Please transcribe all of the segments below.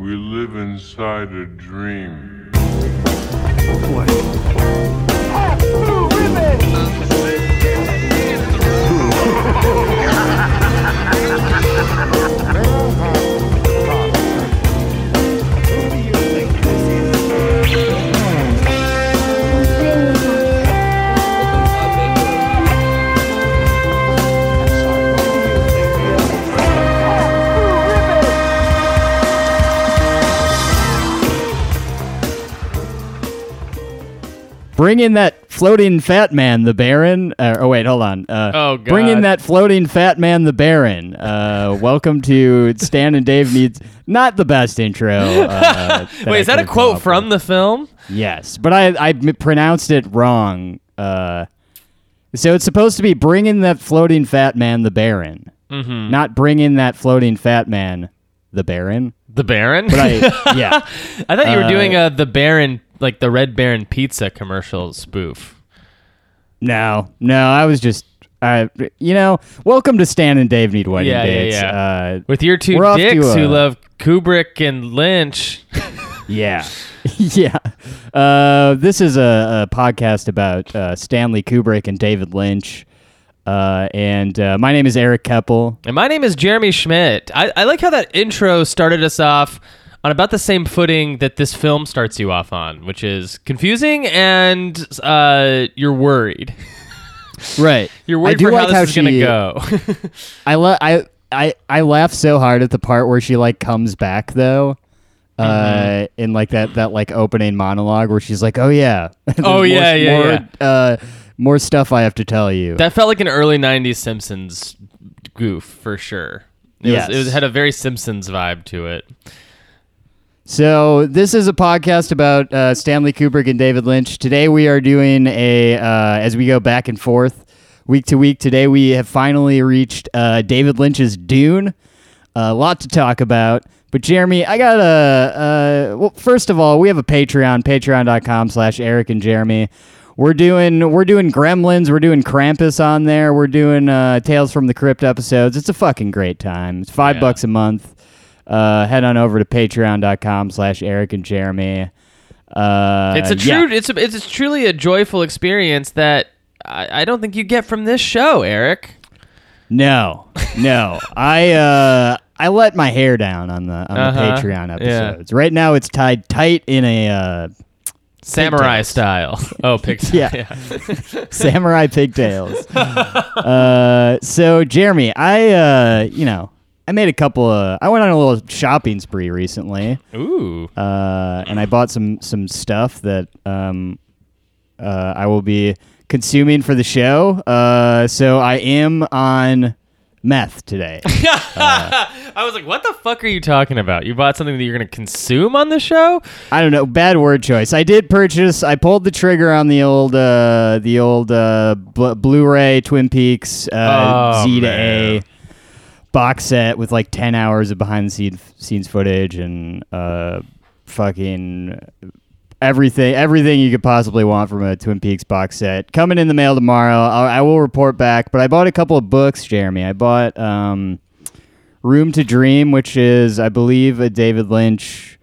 We live inside a dream. Bring in that floating fat man, the Baron. Uh, oh wait, hold on. Uh, Oh, Bring in that floating fat man, the Baron. Uh, welcome to Stan and Dave needs not the best intro. Uh, Wait, is that a quote from the film? Yes, but I I pronounced it wrong. Uh, so it's supposed to be bring in that floating fat man, the Baron, Mm-hmm. not bring in that floating fat man, the Baron. The Baron? But I yeah. I thought you were uh, doing uh, the Baron, like the Red Baron pizza commercial spoof. No, no, I was just, uh, you know, welcome to Stan and Dave Need Wedding Yeah, yeah, Dates. yeah. Uh, With your 2 We're to, dicks who uh, love Kubrick and Lynch. yeah, yeah. Uh, this is a, a podcast about uh, Stanley Kubrick and David Lynch. Uh, and uh, my name is Eric Keppel. And my name is Jeremy Schmidt. I, I like how that intro started us off on about the same footing that this film starts you off on, which is confusing and uh, you're worried. Right. You're worried I do for like how this is going to go. I, la- I, I, I laugh so hard at the part where she like comes back though. Uh, Mm-hmm. in like that that like opening monologue where she's like, "Oh yeah, Oh, more- yeah, yeah, more, yeah. Uh, more stuff I have to tell you." that felt like an early 90s Simpsons goof for sure. It, Yes. was, it had a very Simpsons vibe to it. So this is a podcast about uh, Stanley Kubrick and David Lynch. Today we are doing a uh, as we go back and forth week to week. Today we have finally reached uh, David Lynch's Dune. A lot to talk about. But Jeremy, I got a uh, well. First of all, we have a Patreon, Patreon.com/slash Eric and Jeremy. We're doing we're doing Gremlins. We're doing Krampus on there. We're doing uh, Tales from the Crypt episodes. It's a fucking great time. It's five Yeah. bucks a month. Uh, head on over to patreon.com slash Eric and Jeremy. Uh, It's a yeah. true. It's a, it's truly a joyful experience that I, I don't think you get from this show, Eric. No, no. I uh, I let my hair down on the on the Uh-huh, Patreon yeah. episodes. Right now, it's tied tight in a uh, Samurai Pigtails. style. Oh, pigtails. Yeah. samurai pigtails. uh, so Jeremy, I uh, you know, I made a couple of. I went on a little shopping spree recently. Ooh. uh, and I bought some some stuff that um, uh, I will be consuming for the show. Uh, so I am on meth today. I was like, what the fuck are you talking about? You bought something that you're going to consume on the show? I don't know, bad word choice. I did purchase. I pulled the trigger on the old uh, the old uh, Blu- Blu-ray Twin Peaks uh, Oh, Z to man. A box set with like ten hours of behind the scenes scenes footage and uh, fucking everything everything you could possibly want from a Twin Peaks box set. Coming in the mail tomorrow. I'll, I will report back. But I bought a couple of books, Jeremy. I bought um, Room to Dream, which is I believe a David Lynch,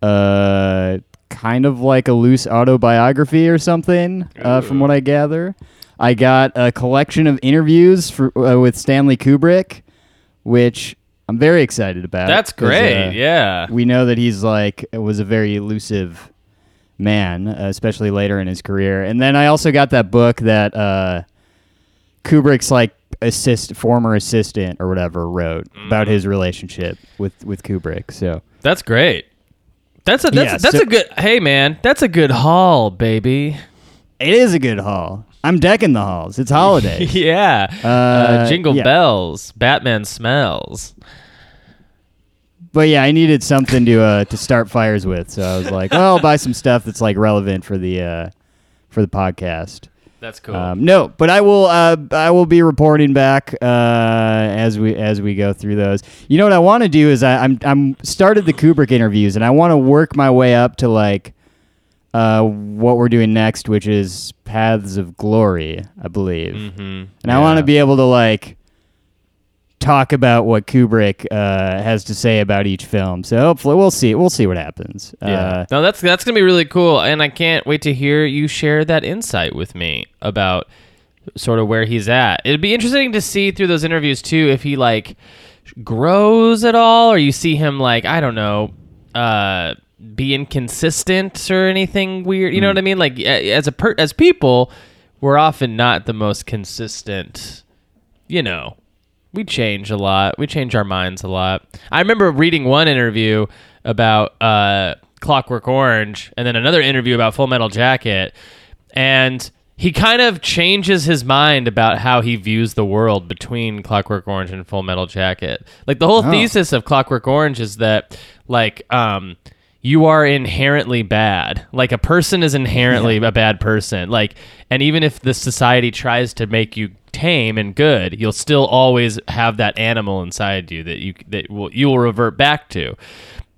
uh, kind of like a loose autobiography or something, uh, from what I gather. I got a collection of interviews for, uh, with Stanley Kubrick, which I'm very excited about. That's great. uh, yeah. we know that he's like was a very elusive man, uh, especially later in his career. And then I also got that book that uh, Kubrick's like assist former assistant or whatever wrote about Mm-hmm. his relationship with with Kubrick. So That's great. That's a that's, Yeah, that's so- a good Hey man, that's a good haul, baby. it is a good haul. I'm decking the halls. It's holiday. yeah. Uh, Uh, jingle yeah. bells, Batman smells. but yeah, I needed something to uh, to start fires with. So I was like, well, I'll buy some stuff that's like relevant for the uh, for the podcast. That's cool. Um, no, but I will. Uh, I will be reporting back uh, as we as we go through those. You know what I want to do is I, I'm I'm started the Kubrick interviews and I want to work my way up to like uh, what we're doing next, which is Paths of Glory, I believe. Mhm. And I want to be able to like talk about what Kubrick uh, has to say about each film. So hopefully we'll see. We'll see what happens. Yeah. Uh, no, that's that's gonna be really cool, and I can't wait to hear you share that insight with me about sort of where he's at. It'd be interesting to see through those interviews too if he like grows at all, or you see him like I don't know, uh, be inconsistent or anything weird. You know what I mean? Like as a per- as people, we're often not the most consistent. You know, we change a lot. We change our minds a lot. I remember reading one interview about uh, Clockwork Orange, and then another interview about Full Metal Jacket, and he kind of changes his mind about how he views the world between Clockwork Orange and Full Metal Jacket. Like the whole Oh. thesis of Clockwork Orange is that like um you are inherently bad. Like a person is inherently a bad person. Like and even if the society tries to make you tame and good, you'll still always have that animal inside you that you that will you will revert back to.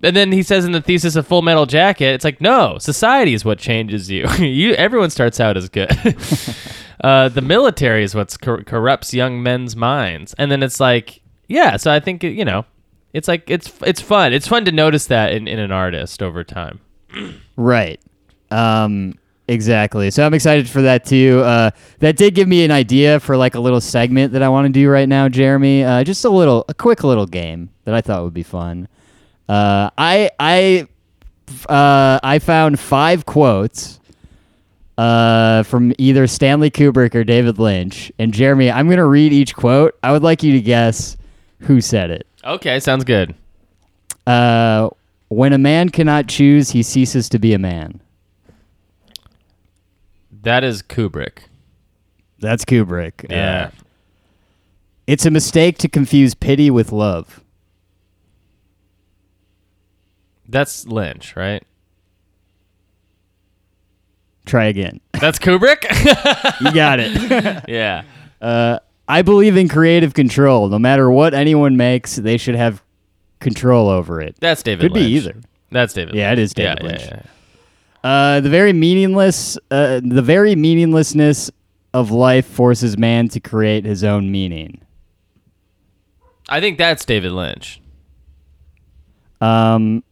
And then he says in the thesis of Full Metal Jacket, it's like no, society is what changes you. you everyone starts out as good. uh, the military is what cor- corrupts young men's minds, and then it's like yeah. So I think you know, it's like it's it's fun. It's fun to notice that in, in an artist over time. Right. Um, exactly. So I'm excited for that too. Uh, that did give me an idea for like a little segment that I want to do right now, Jeremy. Uh, just a little, a quick little game that I thought would be fun. Uh, I I uh, I found five quotes uh, from either Stanley Kubrick or David Lynch. And Jeremy, I'm gonna read each quote. I would like you to guess who said it. Okay, sounds good. Uh, when a man cannot choose, he ceases to be a man. That is Kubrick. That's Kubrick. Yeah. Uh, it's a mistake to confuse pity with love. That's Lynch, right? Try again. That's Kubrick? You got it. yeah. uh, I believe in creative control. No matter what anyone makes, they should have control over it. That's David Lynch. Could be either. That's David Yeah, Lynch. it is David yeah, Lynch. Yeah, yeah. Uh, the very meaningless, uh, the very meaninglessness of life forces man to create his own meaning. I think that's David Lynch. Um,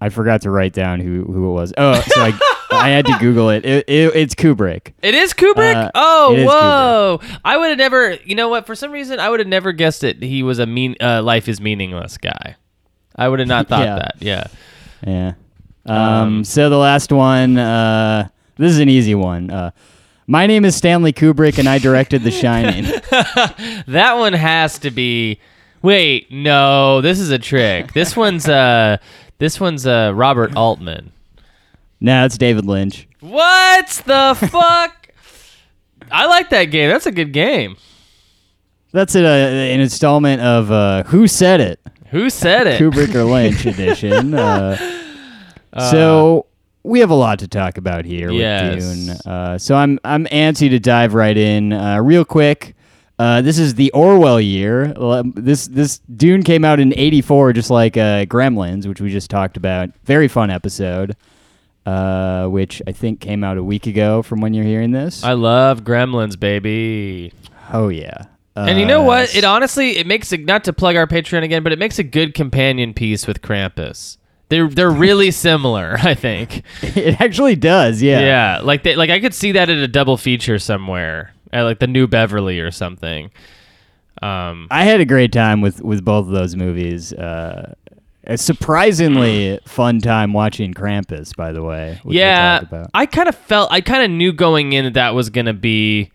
I forgot to write down who who it was. Oh, so I I had to Google it. It, it. It's Kubrick. It is Kubrick? Uh, oh, is whoa. I would have never, you know what, for some reason, I would have never guessed it. he was a mean, uh, life is meaningless guy. I would have not thought Yeah. that. Yeah. Yeah. Um, so the last one, uh, this is an easy one. Uh, my name is Stanley Kubrick, and I directed The Shining. That one has to be. Wait, no, this is a trick. This one's uh, this one's uh, Robert Altman. No, it's David Lynch. What the fuck? I like that game. That's a good game. That's a, an installment of uh, Who Said It? Who said it? Kubrick or Lynch edition. Uh, so we have a lot to talk about here Yes. with Dune. Uh, so I'm I'm antsy to dive right in. Uh, real quick, uh, this is the Orwell year. This this Dune came out in '84, just like uh, Gremlins, which we just talked about. Very fun episode. Uh, which I think came out a week ago from when you're hearing this. I love Gremlins, baby. oh yeah. And you know Uh, what? It honestly it makes it not to plug our Patreon again, but it makes a good companion piece with Krampus. They're they're really similar, I think. it actually does. Yeah. Yeah, like they like I could see that at a double feature somewhere, at like the New Beverly or something. Um, I had a great time with with both of those movies. Uh, a surprisingly fun time watching Krampus, by the way. yeah, about. I kind of felt I kind of knew going in that that was gonna be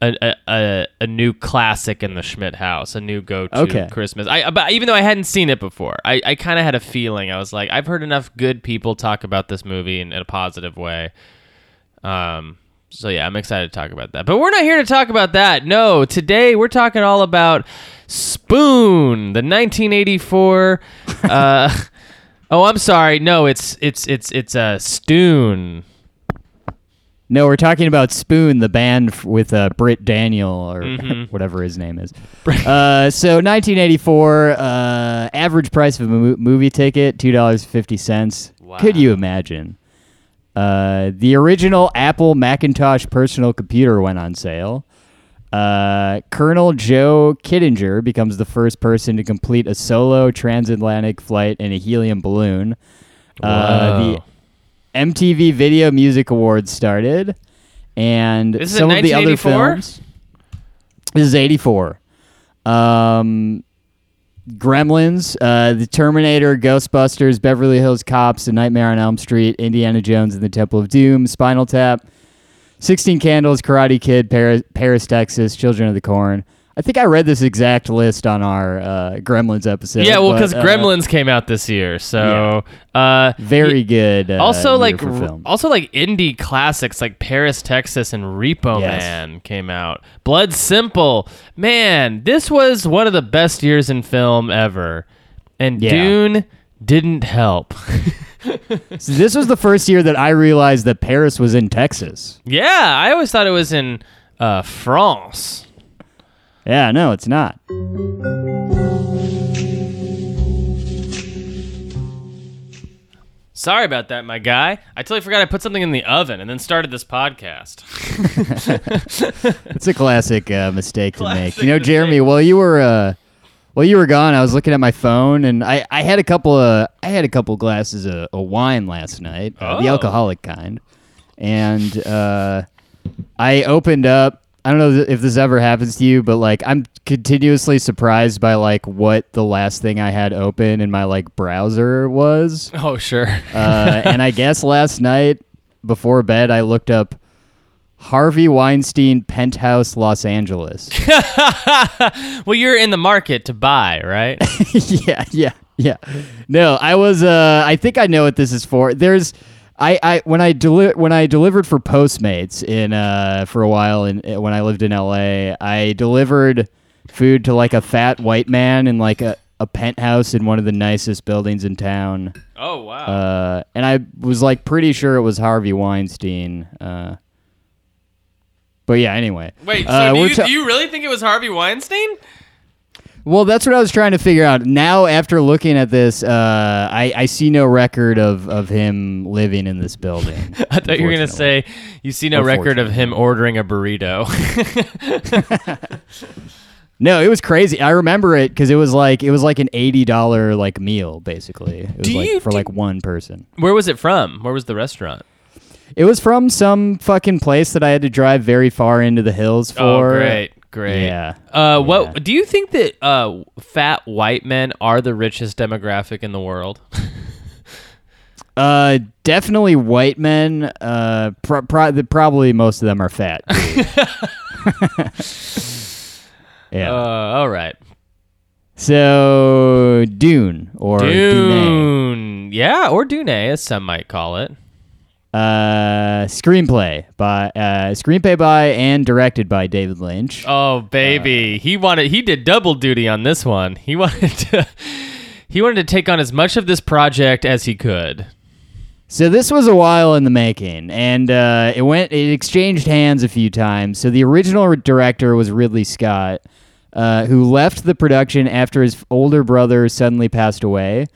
a, a, a, a new classic in the Schmidt house, a new go to Okay. Christmas. I but even though I hadn't seen it before, I, I kind of had a feeling. I was like, I've heard enough good people talk about this movie in, in a positive way. Um. So yeah, I'm excited to talk about that. But we're not here to talk about that. No, today we're talking all about Spoon, the 1984. uh, oh, I'm sorry. No, it's it's it's it's a uh, Stoon. No, we're talking about Spoon, the band f- with uh, Britt Daniel or Mhm. whatever his name is. uh, so 1984, uh, average price of a mo- movie ticket two dollars fifty cents. Wow. Could you imagine? Uh, the original Apple Macintosh personal computer went on sale. Uh, Colonel Joe Kittinger becomes the first person to complete a solo transatlantic flight in a helium balloon. Uh, the MTV Video Music Awards started, and some of the other 1984? films. This is '84. Um, Gremlins, uh, The Terminator, Ghostbusters, Beverly Hills Cops, The Nightmare on Elm Street, Indiana Jones and the Temple of Doom, Spinal Tap, 16 Candles, Karate Kid, Paris, Paris Texas, Children of the Corn. I think I read this exact list on our uh, Gremlins episode. yeah, well, because uh, Gremlins came out this year, so uh, very good. Uh, also like for r- film. also like indie classics like Paris, Texas, and Repo Yes. Man came out. Blood Simple, man, this was one of the best years in film ever, and Yeah. Dune didn't help. So this was the first year that I realized that Paris was in Texas. yeah, I always thought it was in uh, France. Yeah, no, it's not. Sorry about that, my guy. I totally forgot I put something in the oven and then started this podcast. It's a classic uh, mistake to make. Classic You know, Jeremy, while you were uh, while you were gone, I was looking at my phone and I, I had a couple of I had a couple glasses of, of wine last night, uh, the Oh. alcoholic kind, and uh, I opened up. I don't know th- if this ever happens to you, but like I'm continuously surprised by like what the last thing I had open in my like browser was. Oh, sure. Uh, and I guess last night before bed, I looked up Harvey Weinstein Penthouse Los Angeles. well, you're in the market to buy, right? yeah, yeah, yeah. No, I was. Uh, I think I know what this is for. There's. I, I when I deli- when I delivered for Postmates in uh for a while in when I lived in LA, I delivered food to like a fat white man in like a, a penthouse in one of the nicest buildings in town. oh, wow. Uh, and I was like pretty sure it was Harvey Weinstein. Uh, but yeah, anyway. Wait, so uh, do, you, ta- do you really think it was Harvey Weinstein? Well, that's what I was trying to figure out. Now, after looking at this, uh, I, I see no record of, of him living in this building. I thought you were going to say you see no record of him ordering a burrito. No, it was crazy. I remember it because it was like it was like an eighty dollar like meal basically. It was Do like you- for do- like one person. Where was it from? Where was the restaurant? It was from some fucking place that I had to drive very far into the hills for. oh, great, great. Yeah. Uh, Yeah. do you think that uh, fat white men are the richest demographic in the world? Uh, definitely white men. Uh, pro- pro- probably most of them are fat. yeah. Uh, all right. so Dune or Dune. Dune. Yeah, or Dune, as some might call it. Uh, screenplay by uh, screenplay by and directed by David Lynch. Oh baby, he wanted he did double duty on this one. He wanted to he wanted to take on as much of this project as he could. So this was a while in the making, and uh, it went. It exchanged hands a few times. So the original director was Ridley Scott, uh, who left the production after his older brother suddenly passed away.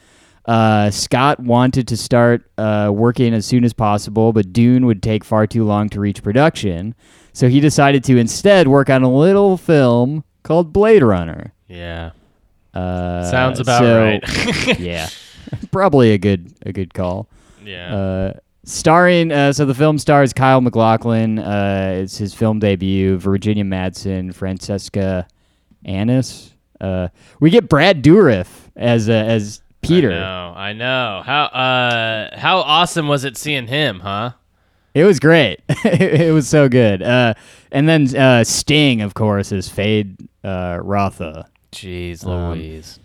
Uh, Scott wanted to start uh, working as soon as possible, but Dune would take far too long to reach production. So he decided to instead work on a little film called Blade Runner. Yeah. Uh, Sounds about so- right. yeah, probably a good a good call. yeah. Uh, starring, uh, so the film stars Kyle MacLachlan. Uh, it's his film debut. Virginia Madsen, Francesca Annis. Uh, we get Brad Dourif as uh, as Peter. I know. I know. How uh how awesome was it seeing him, huh? It was great. it was so good. Uh, and then uh, Sting, of course, is Feyd uh, Rautha. Jeez Um, Louise.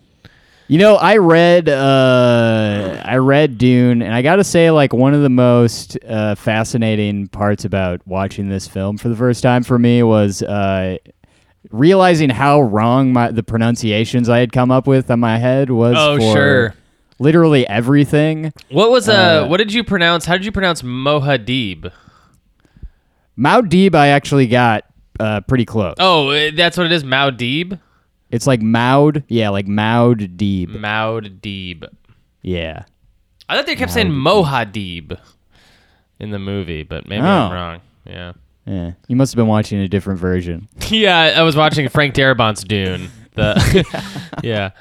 You know, I read uh, I read Dune, and I got to say, like one of the most uh, fascinating parts about watching this film for the first time for me was uh, realizing how wrong my the pronunciations I had come up with on my head was. Oh, for sure. Literally everything. What was uh, uh, what did you pronounce? How did you pronounce Mohadib? Maudib, I actually got uh, pretty close. Oh, uh, that's what it is, Maudib. It's like Maud, yeah, like Maudib, Maudib. yeah. I thought they kept saying Mohadib in the movie, but maybe I'm Oh. wrong. Yeah. Yeah, you must have been watching a different version. yeah, I was watching Frank Darabont's Dune. The yeah.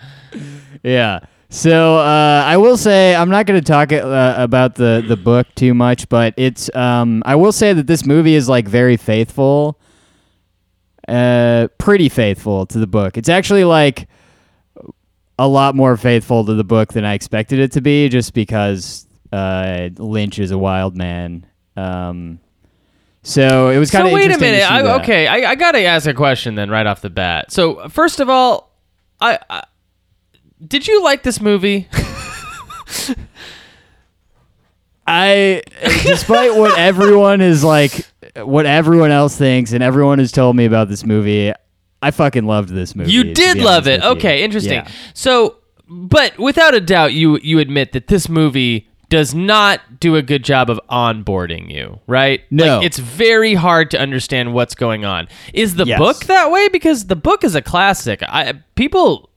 Yeah. So uh, I will say I'm not going to talk uh, about the the book too much, but it's um, I will say that this movie is like very faithful, uh, pretty faithful to the book. It's actually like a lot more faithful to the book than I expected it to be, just because uh, Lynch is a wild man. Um, so it was kind of So wait a minute. I, okay, I, I gotta ask a question then right off the bat. So first of all, I, I did you like this movie? I, despite what everyone is like, what everyone else thinks, and everyone has told me about this movie, I fucking loved this movie. You did love it. with you. Okay, interesting. Yeah. So, but without a doubt, you you admit that this movie does not do a good job of onboarding you, right? No. like, it's very hard to understand what's going on. Is the Yes. book that way? Because the book is a classic. I people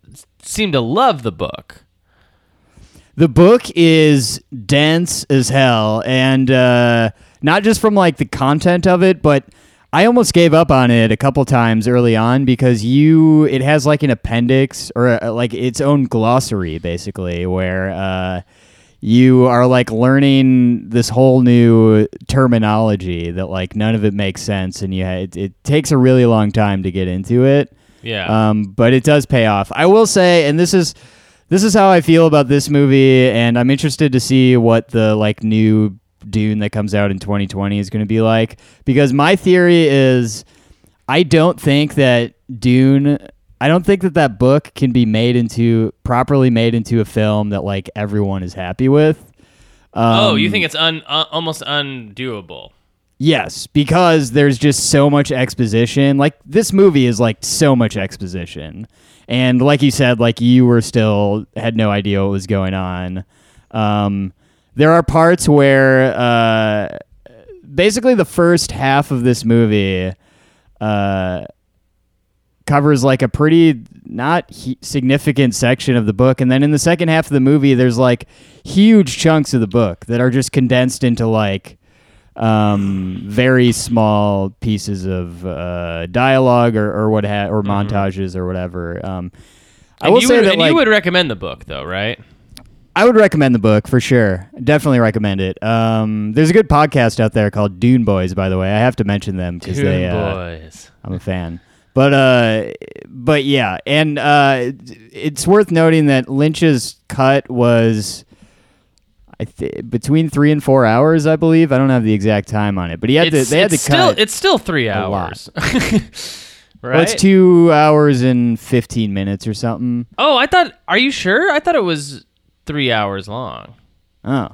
seem to love the book. The book is dense as hell, and uh, not just from like the content of it, but I almost gave up on it a couple times early on because you it has like an appendix or uh like its own glossary basically where uh, you are like learning this whole new terminology that like none of it makes sense, and you ha- it, it takes a really long time to get into it. Yeah. Um, but it does pay off. I will say, and this is this is how I feel about this movie, and I'm interested to see what the like new Dune that comes out in 2020 is going to be like. Because my theory is, I don't think that Dune. I don't think that that book can be made into properly made into a film that like everyone is happy with. oh, Um, you think it's un, uh, almost undoable? Yes, because there's just so much exposition. Like this movie is like so much exposition. And like you said, like you were still had no idea what was going on. Um, there are parts where uh, basically the first half of this movie uh, covers like a pretty not he- significant section of the book and then in the second half of the movie there's like huge chunks of the book that are just condensed into like um, very small pieces of uh, dialogue or, or what ha- or montages or whatever. Um, I Mm-hmm. And will you say would, that and like, you would recommend the book though, right? I would recommend the book for sure. Definitely recommend it. Um, there's a good podcast out there called Dune Boys, by the way. I have to mention them because they uh, boys. I'm a fan. But uh, but yeah, and uh, it's worth noting that Lynch's cut was. I th- between three and four hours, I believe. I don't have the exact time on it, but he had It's, to. They had to still cut. it's still three hours. right? Well, it's two hours and fifteen minutes or something. Oh, I thought. Are you sure? I thought it was three hours long. Oh,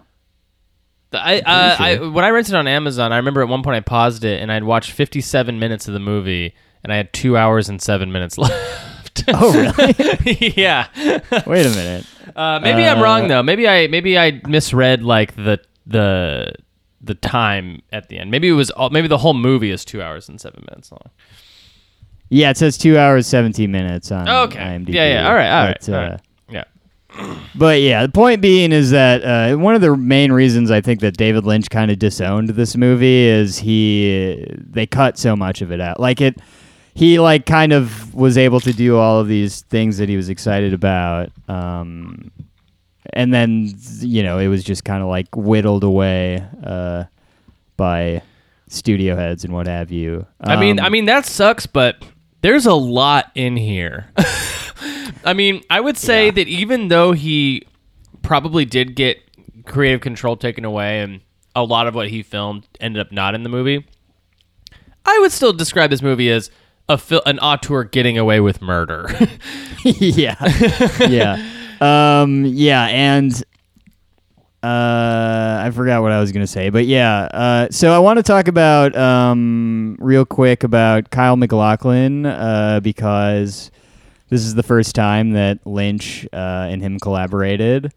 I, uh, I when I rented it on Amazon, I remember at one point I paused it and I'd watched 57 minutes of the movie, and I had two hours and seven minutes left. oh, really? yeah. Wait a minute. Uh, maybe I'm wrong Uh, though. Maybe I maybe I misread like the the the time at the end. Maybe it was all, maybe the whole movie is two hours and seven minutes long. Yeah, it says two hours seventeen minutes on Okay. IMDb. Yeah, yeah. All right, all right, But, all uh, right. Yeah. But yeah, the point being is that uh, one of the main reasons I think that David Lynch kind of disowned this movie is he they cut so much of it out. Like it, he like kind of was able to do all of these things that he was excited about, um, and then you know it was just kind of like whittled away uh, by studio heads and what have you. I mean, Um, I mean that sucks, but there's a lot in here. I mean, I would say Yeah. that even though he probably did get creative control taken away and a lot of what he filmed ended up not in the movie, I would still describe this movie as a fil- an auteur getting away with murder. yeah, yeah, um, yeah, and uh, I forgot what I was gonna say, but yeah. Uh, so I want to talk about um, real quick about Kyle MacLachlan uh, because this is the first time that Lynch uh, and him collaborated.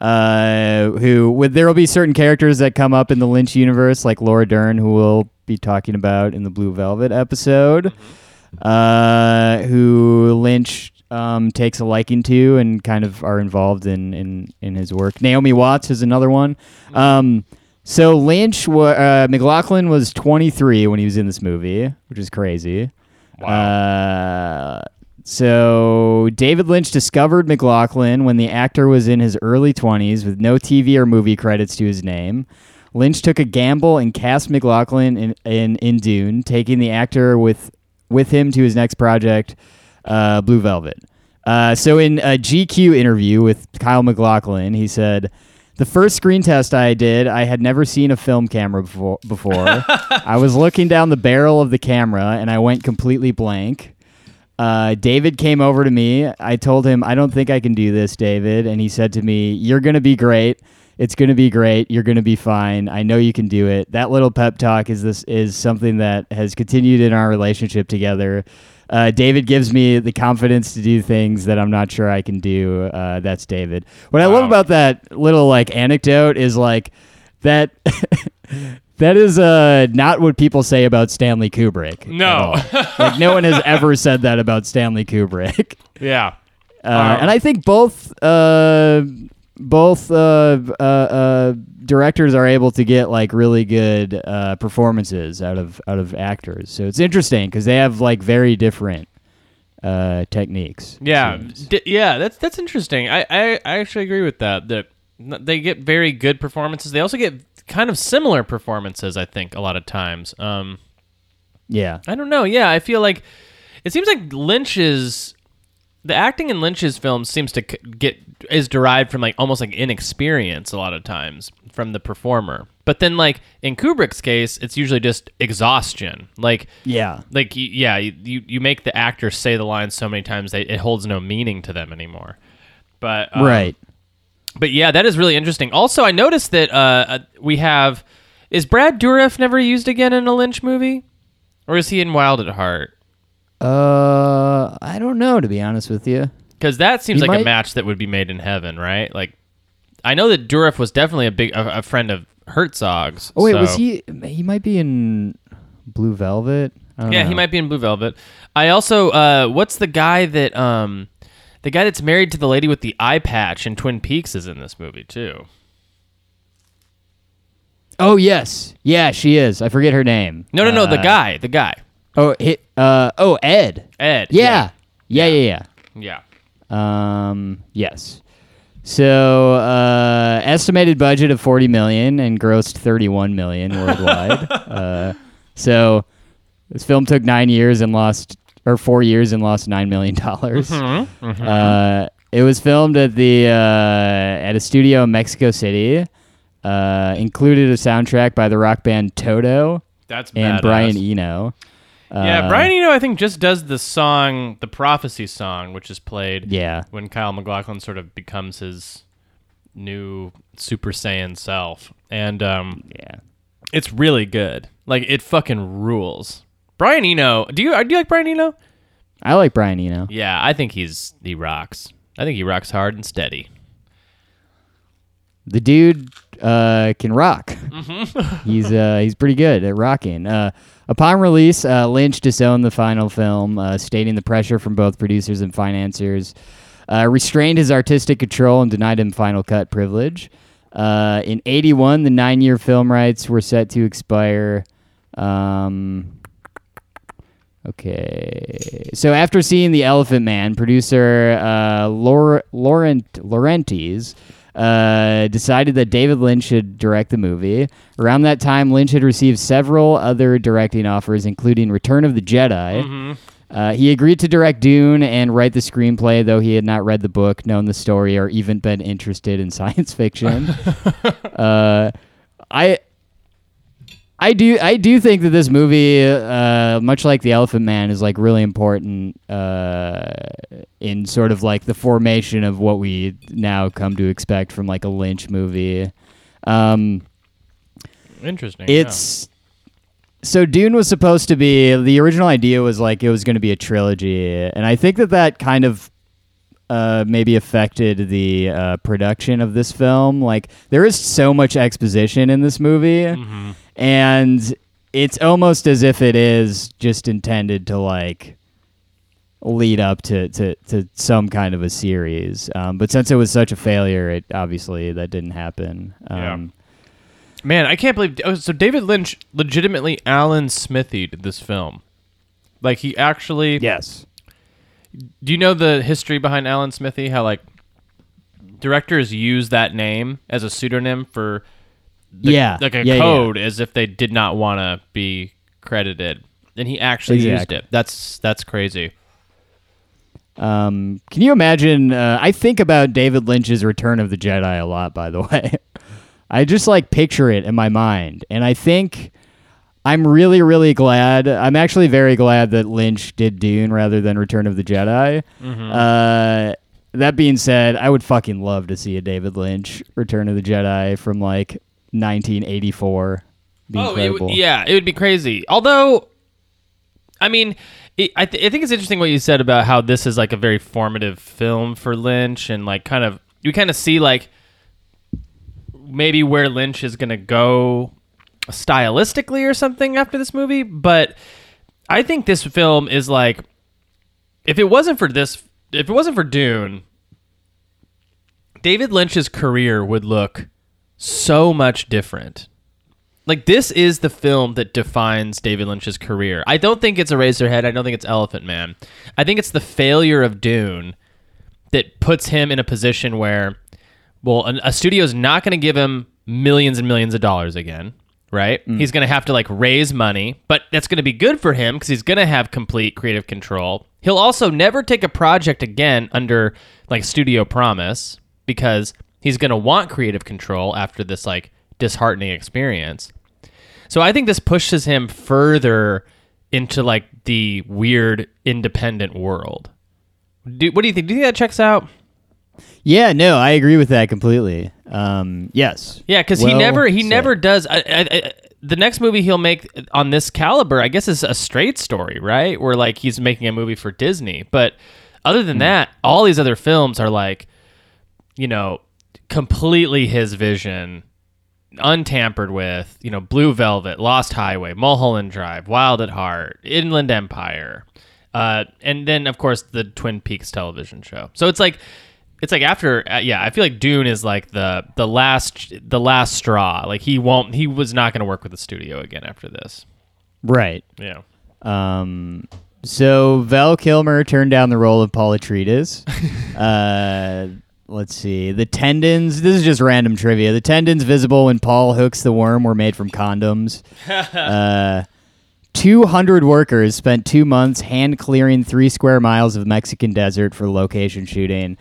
Uh, who with there will be certain characters that come up in the Lynch universe, like Laura Dern, who we'll be talking about in the Blue Velvet episode uh, who Lynch um, takes a liking to and kind of are involved in, in, in his work. Naomi Watts is another one. Um, So Lynch, wa- uh, MacLachlan was 23 when he was in this movie, which is crazy. Uh, so David Lynch discovered MacLachlan when the actor was in his early 20s with no TV or movie credits to his name. Lynch took a gamble and cast MacLachlan in, in, in Dune, taking the actor with with him to his next project, uh, Blue Velvet. Uh, so in a GQ interview with Kyle MacLachlan, he said, "The first screen test I did, I had never seen a film camera before. before. I was looking down the barrel of the camera, and I went completely blank." Uh, David came over to me. I told him, I don't think I can do this, David. And he said to me, You're going to be great. It's going to be great. You're going to be fine. I know you can do it. That little pep talk is this is something that has continued in our relationship together. Uh, David gives me the confidence to do things that I'm not sure I can do. Uh, that's David. What I love about that little like anecdote is like that. that is uh, not what people say about Stanley Kubrick. No. like no one has ever said that about Stanley Kubrick. Yeah. Uh, Um, and I think both uh, both uh, uh, uh, directors are able to get like really good uh, performances out of out of actors. So it's interesting because they have like very different uh, techniques. Yeah. D- yeah, that's that's interesting. I, I I actually agree with that. That they get very good performances. They also get kind of similar performances. I think a lot of times. Um, yeah, I don't know. Yeah, I feel like it seems like Lynch's the acting in Lynch's films seems to get is derived from like almost like inexperience a lot of times from the performer. But then like in Kubrick's case, it's usually just exhaustion. Like yeah, like yeah, you you, make the actor say the lines so many times that it holds no meaning to them anymore. But um, right. but yeah, that is really interesting. Also, I noticed that uh, uh, we have is Brad Dourif never used again in a Lynch movie, or is he in Wild at Heart? Uh, I don't know to be honest with you. Because that seems He like a match that would be made in heaven, right? Like, I know that Dourif was definitely a big a, a friend of Herzog's. Oh wait, so- was he? He might be in Blue Velvet. Yeah, know. he might be in Blue Velvet. I also, uh, what's the guy that um, the guy that's married to the lady with the eye patch in Twin Peaks is in this movie too. Oh yes, yeah, she is. I forget her name. No, no, no, the Uh, guy, the guy, Oh, hit. Uh, oh, Ed. Ed. Yeah. Yeah, yeah, yeah. yeah. Um, yes. So, uh, estimated budget of 40 million and grossed 31 million worldwide. uh, so this film took 9 years and lost or 4 years and lost 9 million dollars. Uh, it was filmed at the uh, at a studio in Mexico City. Uh, included a soundtrack by the rock band Toto That's and badass. Brian Eno. Yeah, Uh, Brian Eno, I think, just does the song, the Prophecy song, which is played Yeah. when Kyle MacLachlan sort of becomes his new Super Saiyan self. And um, Yeah. it's really good. Like, it fucking rules. Brian Eno, do you, do you like Brian Eno? I like Brian Eno. Yeah, I think he's, he rocks. I think he rocks hard and steady. The dude uh, can rock. Mm-hmm. he's uh, he's pretty good at rocking. Uh, upon release, uh, Lynch disowned the final film, uh, stating the pressure from both producers and financiers uh, restrained his artistic control and denied him final cut privilege. Uh, in '81, the nine-year film rights were set to expire. Um, Okay. So after seeing The Elephant Man, producer uh, Laur- Laurent Laurentiis uh, decided that David Lynch should direct the movie. Around that time, Lynch had received several other directing offers, including Return of the Jedi. Uh, he agreed to direct Dune and write the screenplay, though he had not read the book, known the story, or even been interested in science fiction. uh, I I do I do think that this movie, uh, much like The Elephant Man, is like really important uh, in sort of like the formation of what we now come to expect from like a Lynch movie. Um, Interesting. it's so Dune was supposed to be the original idea was like it was going to be a trilogy, and I think that that kind of uh, maybe affected the uh, production of this film. Like there is so much exposition in this movie, and it's almost as if it is just intended to like lead up to, to, to some kind of a series. Um, but since it was such a failure, it obviously that didn't happen. Yeah. Um, Man, I can't believe. Oh, so David Lynch legitimately Alan Smithee did this film. Like he actually. Yes. Do you know the history behind Alan Smithee? How like directors use that name as a pseudonym for the- yeah. like a yeah, yeah. code as if they did not want to be credited, and he actually used it. That's that's crazy. Um, can you imagine? Uh, I think about David Lynch's Return of the Jedi a lot, by the way. I just like picture it in my mind. And I think I'm really, really glad. I'm actually very glad that Lynch did Dune rather than Return of the Jedi. Uh, that being said, I would fucking love to see a David Lynch Return of the Jedi from like 1984. Be Oh, it would, yeah, it would be crazy. Although, I mean, it, I, th- I think it's interesting what you said about how this is like a very formative film for Lynch, and like kind of you kind of see like maybe where Lynch is gonna go stylistically or something after this movie. But I think this film is like, if it wasn't for this, if it wasn't for Dune, David Lynch's career would look so much different. Like this is the film that defines David Lynch's career. I don't think it's Eraserhead. I don't think it's Elephant Man. I think it's the failure of Dune that puts him in a position where, well, a studio is not going to give him millions and millions of dollars again, right? Mm. He's going to have to like raise money, but that's going to be good for him because he's going to have complete creative control. He'll also never take a project again under like studio promise because he's going to want creative control after this like disheartening experience. So I think this pushes him further into like the weird independent world. Do, what do you think? Do you think that checks out? Yeah, no, I agree with that completely. Um, yes. Yeah, because he never he said. never does. I, I, I, the next movie he'll make on this caliber, I guess, is a straight story, right? Where like he's making a movie for Disney. But other than that, all these other films are like, you know, completely his vision, untampered with. You know, Blue Velvet, Lost Highway, Mulholland Drive, Wild at Heart, Inland Empire, uh, and then of course the Twin Peaks television show. So it's like it's like after uh, yeah i feel like dune is like the the last the last straw like he won't he was not going to work with the studio again after this Right. yeah Um, so Val Kilmer turned down the role of Paul Atreides. uh, let's see. The tendons. This is just random trivia. The tendons visible when Paul hooks the worm were made from condoms. uh, 200 workers spent two months hand clearing three square miles of Mexican desert for location shooting.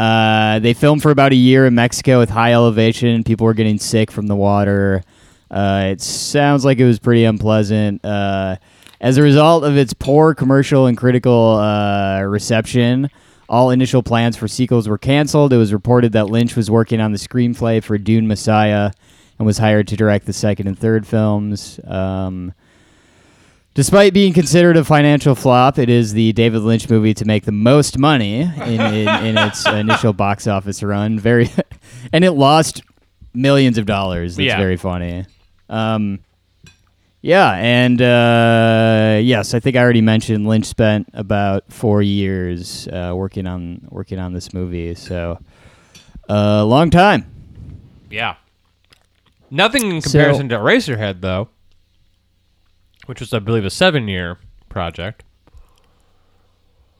Uh, they filmed for about a year in Mexico with high elevation. People were getting sick from the water. Uh, it sounds like it was pretty unpleasant. Uh, as a result of its poor commercial and critical uh, reception, all initial plans for sequels were canceled. It was reported that Lynch was working on the screenplay for Dune Messiah and was hired to direct the second and third films. Um, Despite being considered a financial flop, it is the David Lynch movie to make the most money in, in, in its initial box office run. Very, and it lost millions of dollars. That's Yeah. very funny. Um, yeah, and uh, yes, I think I already mentioned Lynch spent about four years uh, working on working on this movie. So, a long time. yeah nothing in So- comparison to eraserhead though which was i believe a seven year project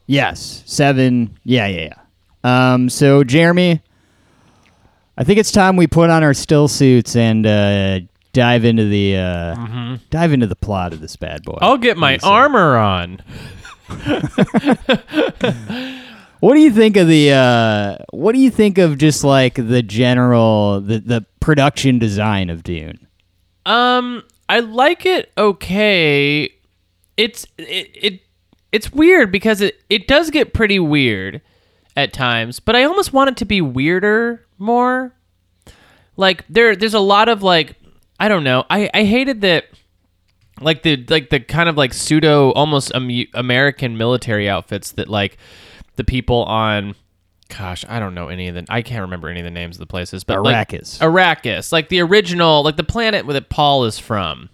Yes, seven. Yeah, yeah, yeah. Um, so Jeremy, I think it's time we put on our still suits and uh, dive into the uh, dive into the plot of this bad boy. i'll get my What do you say? armor on What do you think of the? Uh, what do you think of just like the general the the production design of Dune? Um, I like it. Okay, it's it, it it's weird because it it does get pretty weird at times, but I almost want it to be weirder more. Like there there's a lot of like I don't know. I I hated that like the like the kind of like pseudo almost American military outfits that like the people on gosh, I don't know any of the I can't remember any of the names of the places, but like- Arrakis. Arrakis, like the original, like the planet that Paul is from.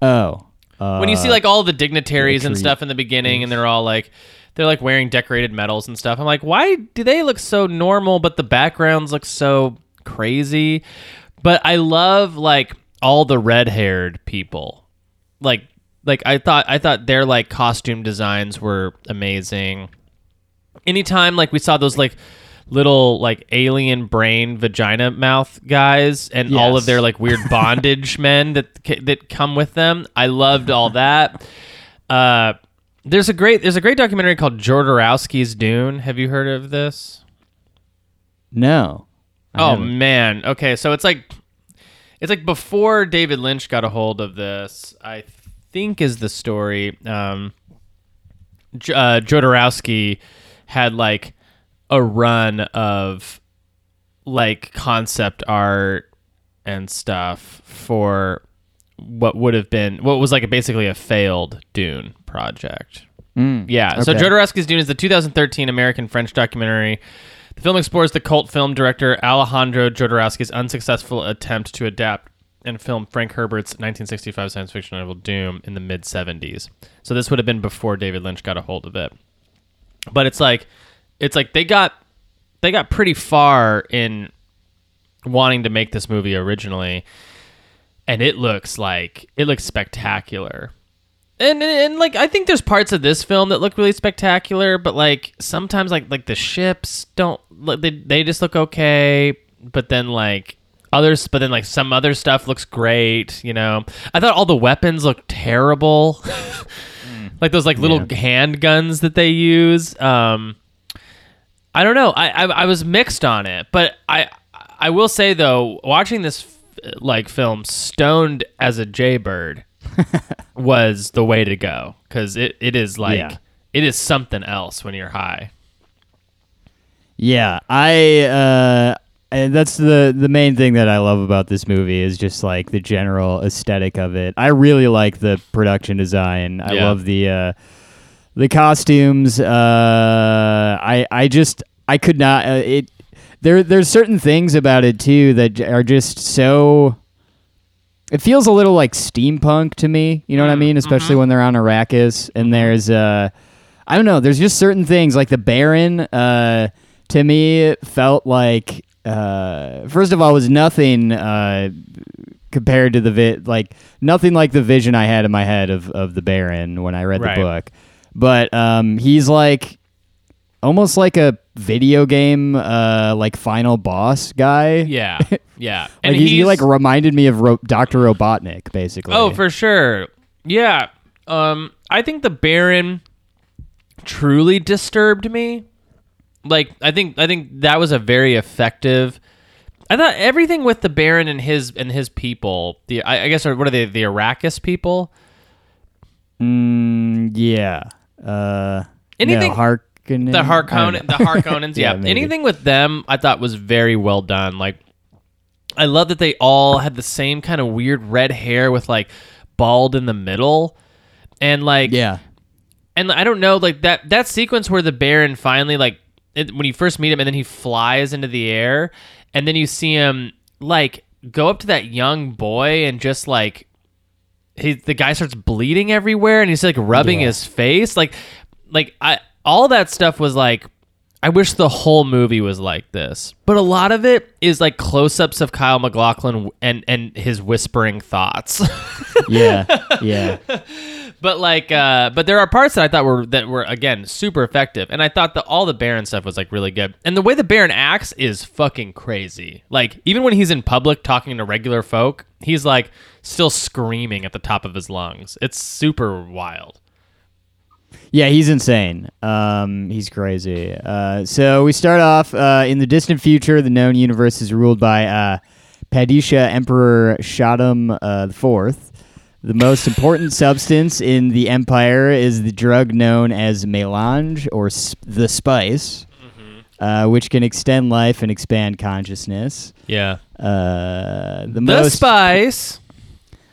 Oh, uh, When you see like all the dignitaries and stuff in the beginning, and they're all like, they're like wearing decorated medals and stuff. I'm like, why do they look so normal, but the backgrounds look so crazy? But I love like all the red-haired people. Like like I thought I thought their like costume designs were amazing. Anytime like we saw those like little like alien brain vagina mouth guys and all of their like weird bondage men that that come with them. I loved all that. Uh there's a great there's a great documentary called Jodorowsky's Dune. Have you heard of this? No. I Oh haven't. man. Okay, so it's like it's like before David Lynch got a hold of this. I think is the story. Um, uh, Jodorowsky had like a run of like concept art and stuff for what would have been what was like basically a failed Dune project. Mm, yeah. So. Jodorowsky's Dune is the 2013 American French documentary. The film explores the cult film director Alejandro Jodorowsky's unsuccessful attempt to adapt and film Frank Herbert's 1965 science fiction novel Dune in the mid 70s. So this would have been before David Lynch got a hold of it. But it's like it's like they got they got pretty far in wanting to make this movie originally and it looks like it looks spectacular and, and like I think there's parts of this film that look really spectacular, but like sometimes like like the ships don't they they just look okay, but then like others but then like some other stuff looks great, you know. I thought all the weapons looked terrible. like those like little handguns that they use. Um I don't know. I, I I was mixed on it, but I I will say though, watching this like film stoned as a jaybird was the way to go because it, it is like Yeah. it is something else when you're high. Yeah, I uh and that's the the main thing that I love about this movie is just like the general aesthetic of it. I really like the production design. I Yeah. love the uh the costumes. Uh I I just I could not uh, it there there's certain things about it too that are just so it feels a little like steampunk to me, you know what I mean? Especially when they're on Arrakis and there's uh I don't know, there's just certain things like the Baron uh to me it felt like uh first of all was nothing uh compared to the vi- like nothing like the vision I had in my head of of the Baron when I read Right. the book. But um he's like almost like a video game uh like final boss guy. Yeah, yeah. Like he, he like reminded me of Ro- Dr. Robotnik basically. oh for sure. Yeah. Um, I think the Baron truly disturbed me. Like I think I think that was a very effective. I thought everything with the Baron and his and his people. The I, I guess what are they? The Arrakis people. Mm, yeah. Uh Anything- no, Harkonnen? the Harkonnen, the Harkonnens, yeah. Yeah. Anything with them, I thought was very well done. Like, I love that they all had the same kind of weird red hair with like bald in the middle, and like, Yeah. and I don't know, like that that sequence where the Baron finally like it, when you first meet him, and then he flies into the air, and then you see him like go up to that young boy and just like he the guy starts bleeding everywhere and he's like rubbing Yeah. his face like like i all that stuff was like i wish the whole movie was like this but a lot of it is like close-ups of Kyle MacLachlan and and his whispering thoughts Yeah. Yeah. But like uh but there are parts that i thought were that were again super effective and i thought that all the baron stuff was like really good and the way the baron acts is fucking crazy like even when he's in public talking to regular folk he's like still screaming at the top of his lungs it's super wild Yeah, he's insane. Um, he's crazy. Uh, so we start off uh, in the distant future. The known universe is ruled by uh, Padisha Emperor Shaddam uh, the Fourth. The most important substance in the empire is the drug known as melange or sp- the spice, uh, which can extend life and expand consciousness. yeah Uh, the, the most spice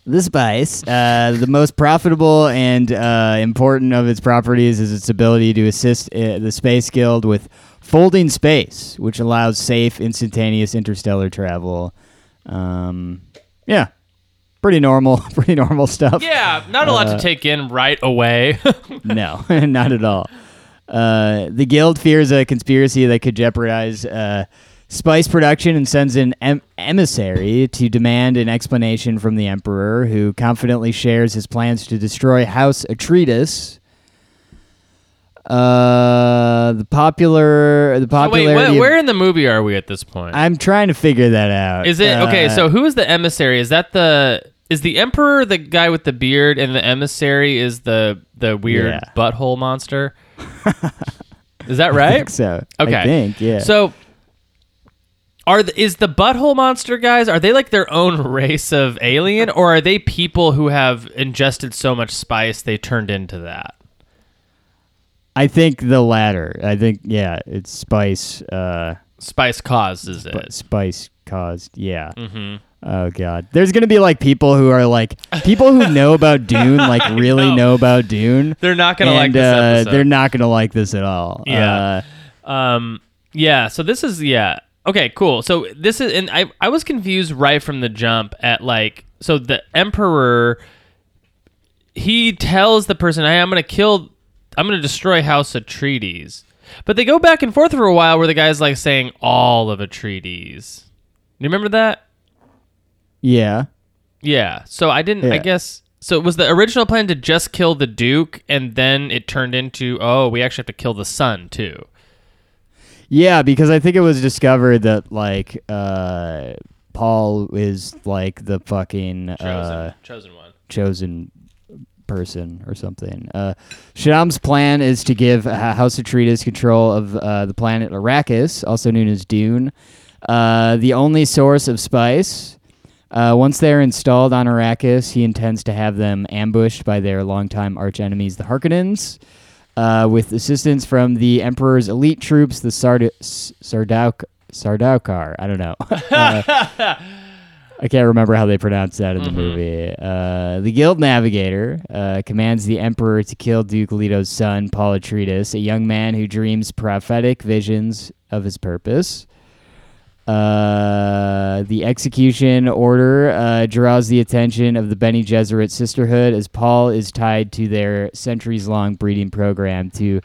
the spice, uh, the most profitable and uh, important of its properties is its ability to assist uh, the Space Guild with folding space, which allows safe, instantaneous interstellar travel. Um, yeah, pretty normal, pretty normal stuff. yeah not a lot to take in right away no, not at all. Uh, the guild fears a conspiracy that could jeopardize uh, Spice production and sends an em- emissary to demand an explanation from the Emperor, who confidently shares his plans to destroy House Atreides. Uh, the popular, the So wait, popularity. wh- of- where in the movie are we at this point? I'm trying to figure that out. Is it okay? Uh, So who is the emissary? Is that the is the emperor the guy with the beard, and the emissary is the the weird Yeah. butthole monster? is that I right? think so. Okay. I think yeah. So are the, is the butthole monster guys? Are they like their own race of alien, or are they people who have ingested so much spice they turned into that? I think the latter. I think yeah, it's spice. Uh, Spice causes but it. spice caused. Yeah. Mm-hmm. Oh god. There's gonna be like people who are like people who know about Dune, like really know. know. about Dune. They're not gonna like this uh, episode. They're not gonna like this at all. Yeah. Uh, Um. Yeah. So this is yeah. Okay. Cool. So this is and I I was confused right from the jump at like so the emperor. He tells the person, "Hey, I'm gonna kill, I'm gonna destroy House Atreides," but they go back and forth for a while where the guy's like saying all of Atreides. You remember that? Yeah. Yeah. So I didn't. I guess. So it was the original plan to just kill the Duke, and then it turned into, oh, we actually have to kill the son too. Yeah, because I think it was discovered that like uh Paul is like the fucking Chosen, uh chosen one. chosen person or something. Uh, Shaddam's plan is to give uh, House Atreides control of uh, the planet Arrakis, also known as Dune, uh, the only source of spice. Uh, once they're installed on Arrakis, he intends to have them ambushed by their longtime archenemies, the Harkonnens. Uh, with assistance from the Emperor's elite troops, the Sard- S- Sardauk- Sardaukar. I don't know. Uh, I can't remember how they pronounce that in the movie. Uh, the Guild Navigator uh, commands the Emperor to kill Duke Leto's son, Paul Atreides, a young man who dreams prophetic visions of his purpose. Uh, the execution order uh, draws the attention of the Bene Gesserit Sisterhood as Paul is tied to their centuries long breeding program to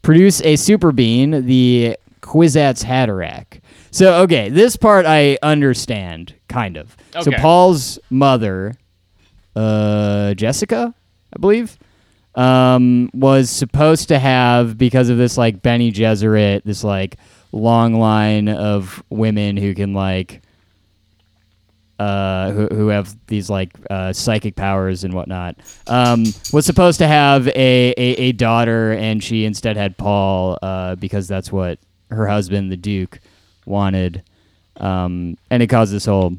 produce a super bean, the Kwisatz Haderach. So, okay, this part I understand, kind of. So, Paul's mother, uh, Jessica, I believe, um, was supposed to have because of this like Bene Gesserit, this like long line of women who can like uh, who, who have these like uh, psychic powers and whatnot, um, was supposed to have a, a, a daughter, and she instead had Paul uh, because that's what her husband, the Duke, wanted, um, and it caused this whole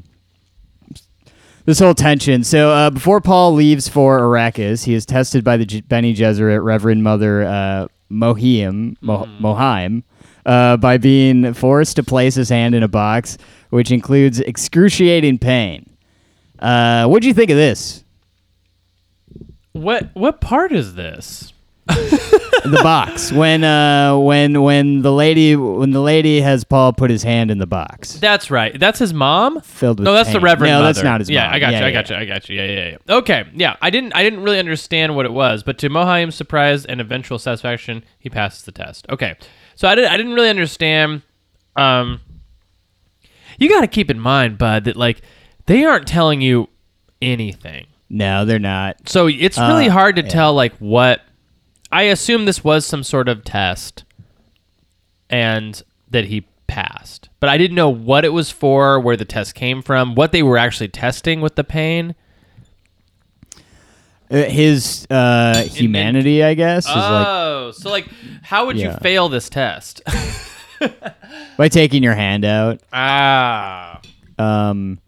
this whole tension. So uh, before Paul leaves for Arrakis, he is tested by the J- Bene Gesserit Reverend Mother uh, Mohim, Mo- Mohiam uh, by being forced to place his hand in a box, which includes excruciating pain. Uh, what do you think of this? What what part is this? The box when uh, when when the lady when the lady has Paul put his hand in the box That's right. That's his mom. filled with No, that's the. Reverend No, Mother. that's not his yeah, mom. I got you. Yeah, I got yeah. you. I got you. Yeah, yeah, yeah. Okay. Yeah, I didn't. I didn't really understand what it was, but to Mohiam's surprise and eventual satisfaction, he passes the test. Okay. So I didn't. I didn't really understand. Um, you got to keep in mind, bud, that like they aren't telling you anything. No, they're not. So it's really Uh, hard to yeah. tell like what I assume this was some sort of test and that he passed. But I didn't know what it was for, where the test came from, what they were actually testing with the pain. Uh, his uh, humanity, I guess, is like oh, so like how would you fail this test? by taking your hand out. ah. Um,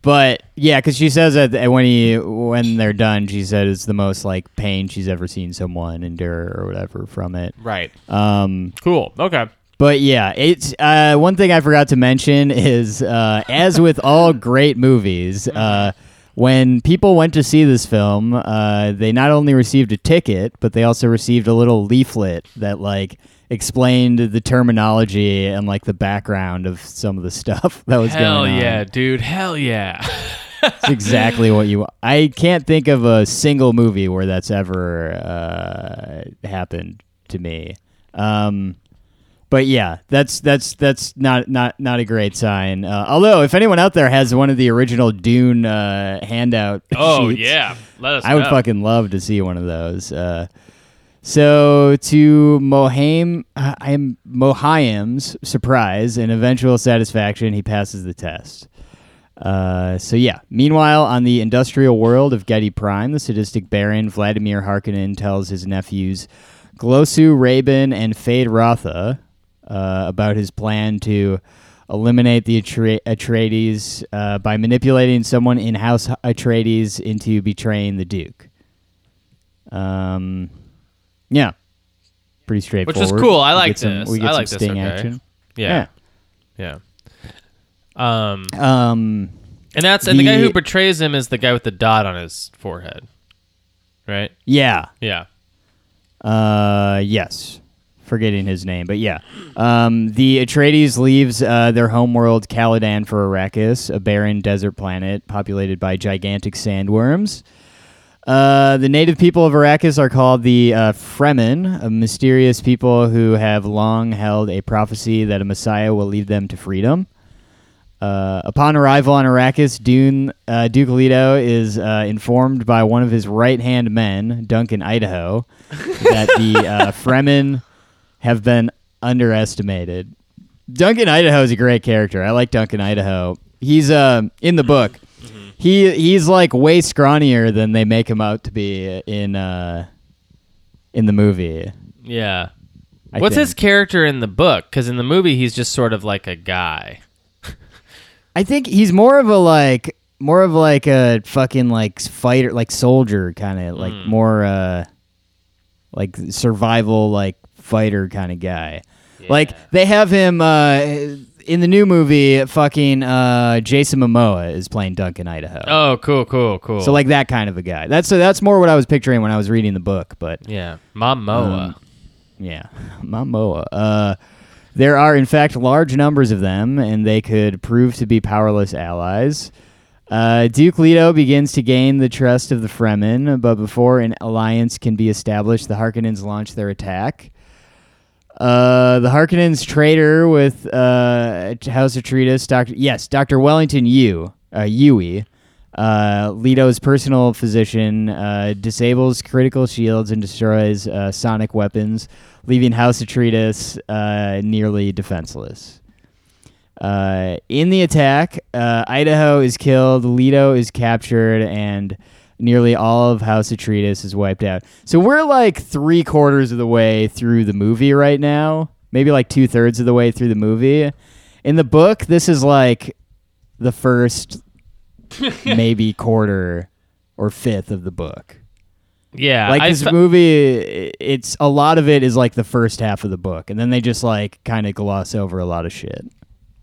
but yeah, because she says that when he when they're done, she said it's the most like pain she's ever seen someone endure or whatever from it. Right. Um, Cool. Okay. but yeah, it's uh, one thing I forgot to mention is uh, as with all great movies, uh, when people went to see this film, uh, they not only received a ticket, but they also received a little leaflet that like explained the terminology and like the background of some of the stuff that was Hell going on. Hell yeah, dude. Hell yeah. It's exactly what you. I can't think of a single movie where that's ever uh, happened to me. Um, but yeah, that's that's that's not not not a great sign. Uh, although, if anyone out there has one of the original Dune uh, handout, Oh sheets, yeah, let us. I would know. fucking love to see one of those. Uh, so to Mohiam, uh, I am Mohiam's surprise and eventual satisfaction, he passes the test. Uh, so yeah. Meanwhile, on the industrial world of Giedi Prime, the sadistic Baron Vladimir Harkonnen tells his nephews Glossu, Rabban, and Feyd-Rautha uh, about his plan to eliminate the Atre- Atreides uh, by manipulating someone in House Atreides into betraying the Duke. Um, yeah, pretty straightforward. Which is cool. I like some- this. We get I some like this, okay. action. Yeah. yeah, Um, Um, and that's and the, guy who betrays him is the guy with the dot on his forehead, right? yeah. Yeah. Uh, yes. Forgetting his name, but yeah. Um, the Atreides leaves uh, their homeworld Caladan for Arrakis, a barren desert planet populated by gigantic sandworms. Uh, the native people of Arrakis are called the uh, Fremen, a mysterious people who have long held a prophecy that a Messiah will lead them to freedom. Uh, upon arrival on Arrakis, Dune, uh, Duke Leto is uh, informed by one of his right hand men, Duncan Idaho, that the uh, Fremen have been underestimated. Duncan Idaho is a great character. I like Duncan Idaho. He's uh, in the book. He he's like way scrawnier than they make him out to be in uh, in the movie. Yeah. I What's his character in the book? Because in the movie, he's just sort of like a guy. I think he's more of a like more of like a fucking like fighter like soldier kind of like Mm. more uh like survival like fighter kind of guy. Like they have him uh in the new movie fucking uh Jason Momoa is playing Duncan Idaho. Oh, cool, cool, cool. So like that kind of a guy. That's so that's more what I was picturing when I was reading the book, but yeah, Momoa. Um, yeah, Momoa. Uh, there are, in fact, large numbers of them, and they could prove to be powerless allies. Uh, Duke Leto begins to gain the trust of the Fremen, but before an alliance can be established, the Harkonnens launch their attack. Uh, the Harkonnens traitor with uh, House Atreides, Doctor yes, Doctor Wellington Yueh, uh, Yueh, uh, Leto's personal physician, uh, disables critical shields and destroys uh, sonic weapons, leaving House of Atreides uh, nearly defenseless. Uh, in the attack, uh, Idaho is killed, Leto is captured, and nearly all of House Atreides is wiped out. So we're like three quarters of the way through the movie right now, maybe like two thirds of the way through the movie. In the book, this is like the first maybe quarter or fifth of the book. yeah, Like I this fe- movie, it's a lot of it is like the first half of the book, and then they just like kind of gloss over a lot of shit.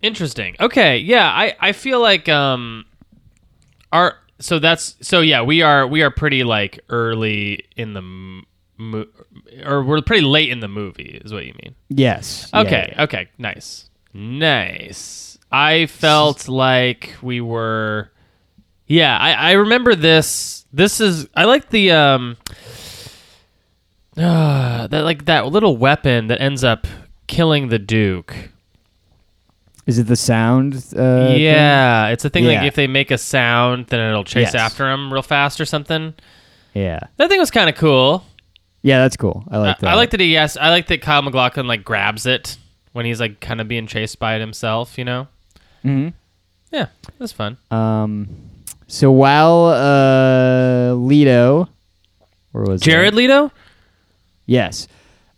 Interesting. Okay. Yeah, I I feel like um our so that's so yeah, we are we are pretty like early in the m- mo- or we're pretty late in the movie is what you mean. Yes. Yeah, Okay. yeah. Okay. Nice. Nice. I felt like we were Yeah, I I remember this this is I like the um uh, that like that little weapon that ends up killing the duke. Is it the sound? Uh, thing? yeah, it's a thing like if they make a sound, then it'll chase Yes. after him real fast or something. Yeah. That thing was kind of cool. Yeah, that's cool. I like I, that. I like that he yes, I like that Kyle MacLachlan like grabs it when he's like kind of being chased by it himself. You know? Mhm. Yeah, that's fun. Um, so while uh, Leto, where was Jared that? Leto. Yes.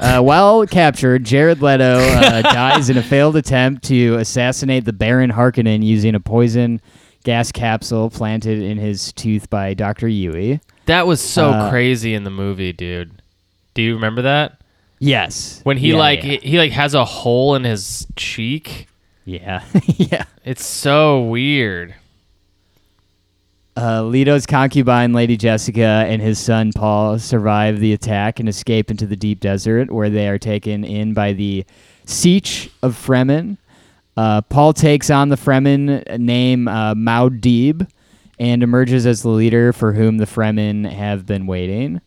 Uh, while captured, Jared Leto uh, dies in a failed attempt to assassinate the Baron Harkonnen using a poison gas capsule planted in his tooth by Dr. Yueh. That was so Uh, crazy in the movie, dude. Do you remember that Yes. when he Yeah, like yeah. He, he like has a hole in his cheek? yeah. yeah. It's so weird. Uh, Leto's concubine, Lady Jessica, and his son Paul survive the attack and escape into the deep desert, where they are taken in by the Sietch of Fremen. Uh, Paul takes on the Fremen name uh, Muad'Dib and emerges as the leader for whom the Fremen have been waiting.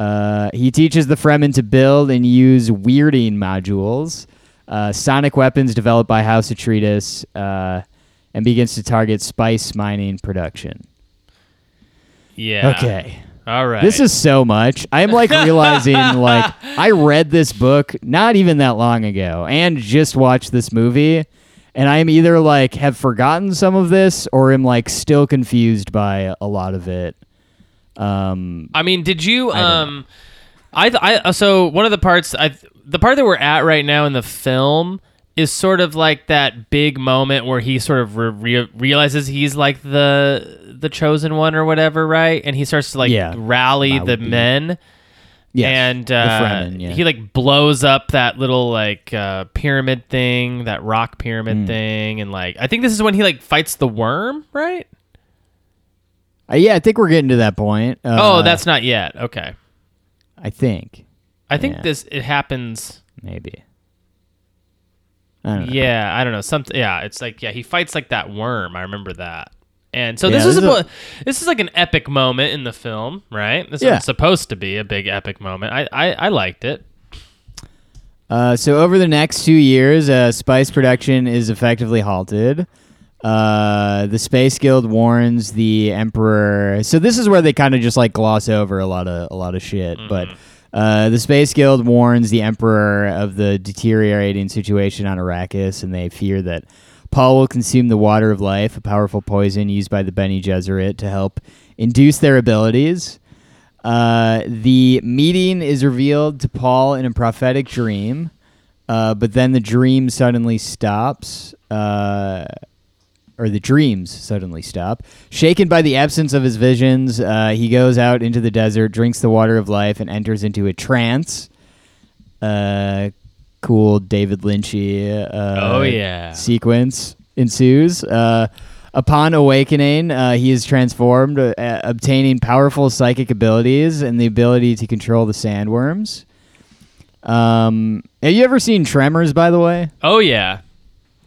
Uh, he teaches the Fremen to build and use weirding modules, uh, sonic weapons developed by House Atreides, and begins to target spice mining production. Yeah. Okay. All right. This is so much. I'm like realizing like I read this book not even that long ago and just watched this movie and I'm either like have forgotten some of this or am like still confused by a lot of it. Um I mean, did you? don't Um, I, th- I so one of the parts I the part that we're at right now in the film is sort of like that big moment where he sort of re- re- realizes he's like the the chosen one or whatever, right? And he starts to like Yeah. rally the be- men. yes, and uh, Fremen, yeah. he like blows up that little like uh, pyramid thing, that rock pyramid Hmm. thing, and like I think this is when he like fights the worm, right? Uh, yeah, I think we're getting to that point. Uh, oh, that's not yet. Okay, I think I think Yeah. this it happens. maybe. I don't know. Yeah, I don't know. Something. Yeah, it's like yeah, he fights like that worm. I remember that. And so Yeah, this this is a, a- this is like an epic moment in the film, right? This Yeah. is supposed to be a big epic moment. I I, I liked it. Uh, so over the next two years, uh, spice production is effectively halted. Uh, the Space Guild warns the Emperor. So this is where they kind of just like gloss over a lot of a lot of shit. But uh, the Space Guild warns the Emperor of the deteriorating situation on Arrakis, and they fear that Paul will consume the water of life, a powerful poison used by the Bene Gesserit to help induce their abilities. Uh, the meeting is revealed to Paul in a prophetic dream, uh, but then the dream suddenly stops, uh, or the dreams suddenly stop. Shaken by the absence of his visions, uh, he goes out into the desert, drinks the water of life, and enters into a trance. Uh, cool David Lynchy. Uh, Oh, yeah. sequence ensues. Uh, upon awakening, uh, he is transformed, uh, obtaining powerful psychic abilities and the ability to control the sandworms. Um, have you ever seen Tremors? By the way, Oh yeah,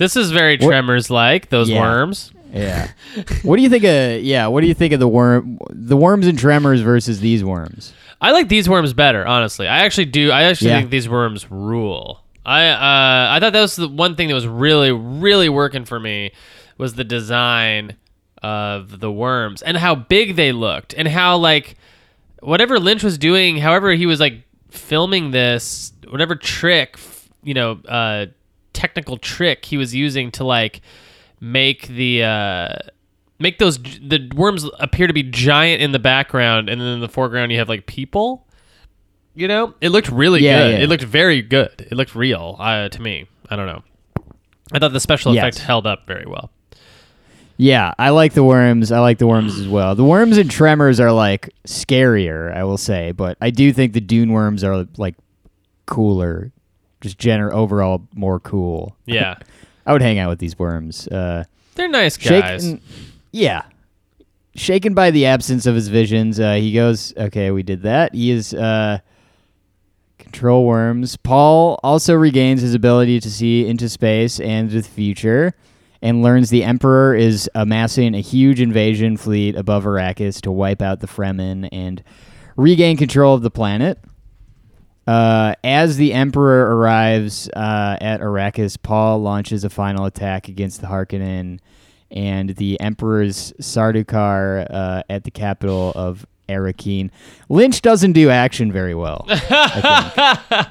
this is very Tremors like those Yeah. worms. yeah. what do you think of? Yeah, what do you think of the worm, the worms and Tremors versus these worms? I like these worms better, honestly. I actually do. I actually Yeah. think these worms rule. I uh, I thought that was the one thing that was really really working for me was the design of the worms and how big they looked and how like whatever Lynch was doing, however he was like filming this, whatever trick, f- you know, uh, technical trick he was using to like make the uh, make those the worms appear to be giant in the background, and then in the foreground you have like people. You know, it looked really Yeah, good. yeah. It looked very good. It looked real uh, to me. I don't know. I thought the special Yes. effect held up very well. Yeah, I like the worms. I like the worms as well. The worms and Tremors are like scarier, I will say, but I do think the Dune worms are like cooler, just general overall more cool. Yeah, I would hang out with these worms. Uh, they're nice guys. shaken, yeah, shaken by the absence of his visions, uh, he goes, "Okay, we did that." He is uh, control worms. Paul also regains his ability to see into space and the future, and learns the Emperor is amassing a huge invasion fleet above Arrakis to wipe out the Fremen and regain control of the planet. Uh, as the Emperor arrives uh, at Arrakis, Paul launches a final attack against the Harkonnen and the Emperor's Sardaukar uh, at the capital of Arakeen. Lynch doesn't do action very well. I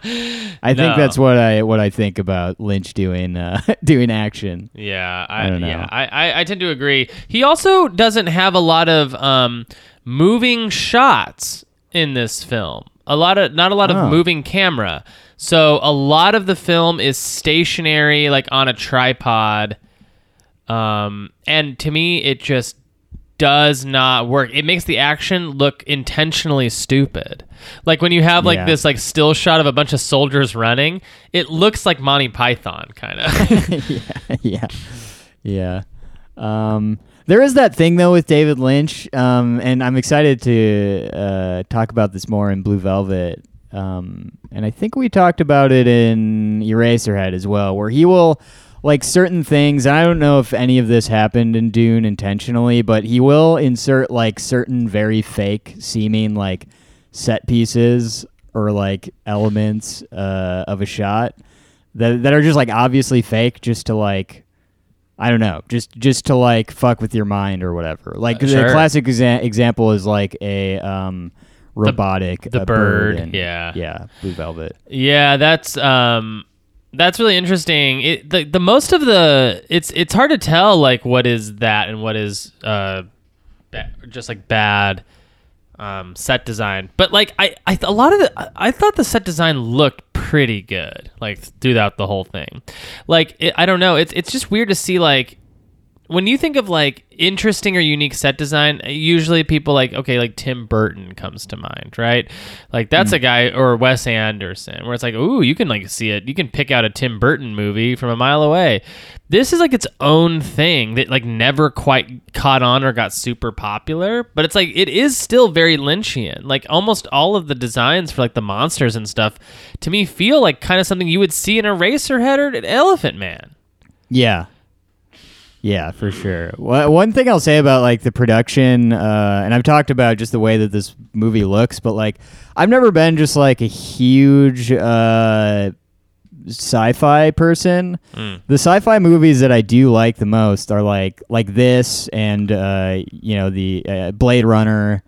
think, I think No. that's what I what I think about Lynch doing uh, doing action. Yeah, I, I don't know. Yeah, I, I, I tend to agree. He also doesn't have a lot of um, moving shots in this film. A lot of not a lot Oh. of moving camera. So a lot of the film is stationary, like on a tripod. Um, and to me, it just does not work. It makes the action look intentionally stupid. Like when you have like Yeah. this like still shot of a bunch of soldiers running, it looks like Monty Python kind of. yeah, yeah, yeah. Um, there is that thing though with David Lynch, um, and I'm excited to uh, talk about this more in Blue Velvet. Um, and I think we talked about it in Eraserhead as well, where he will like certain things. I don't know if any of this happened in Dune intentionally, but he will insert like certain very fake seeming like set pieces or like elements uh, of a shot that that are just like obviously fake, just to like. I don't know, just just to like fuck with your mind or whatever. Like Uh, sure. the classic exa- example is like a um, robotic the a bird, and- yeah. yeah, Blue Velvet. Yeah, that's um that's really interesting. It the, the most of the it's it's hard to tell like what is that and what is uh ba- just like bad um set design. But like I I th- a lot of the I- I thought the set design looked pretty good like throughout the whole thing. Like it, I don't know, it's it's just weird to see like when you think of like interesting or unique set design, usually people like okay, like Tim Burton comes to mind, right? Like that's mm. a guy or Wes Anderson, where it's like, ooh, you can like see it, you can pick out a Tim Burton movie from a mile away. This is like its own thing that like never quite caught on or got super popular, but it's like it is still very Lynchian. Like almost all of the designs for like the monsters and stuff, to me feel like kind of something you would see in an Eraserhead or an Elephant Man. Yeah. Yeah, for sure. One thing I'll say about like the production, uh, and I've talked about just the way that this movie looks, but like I've never been just like a huge uh, sci-fi person. The sci-fi movies that I do like the most are like like this and uh, you know the uh, Blade Runner.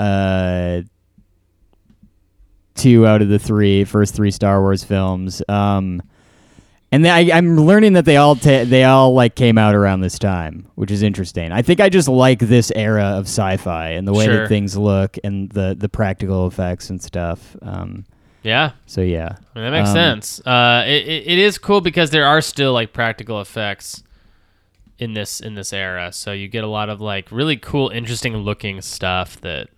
Uh, two out of the three first three Star Wars films. Um, and I, I'm learning that they all ta- they all like came out around this time, which is interesting. I think I just like this era of sci-fi and the way Sure. that things look and the the practical effects and stuff. Um, Yeah, so yeah, I mean, that makes Um, sense. Uh, it, it, it is cool because there are still like practical effects in this in this era, so you get a lot of like really cool, interesting looking stuff that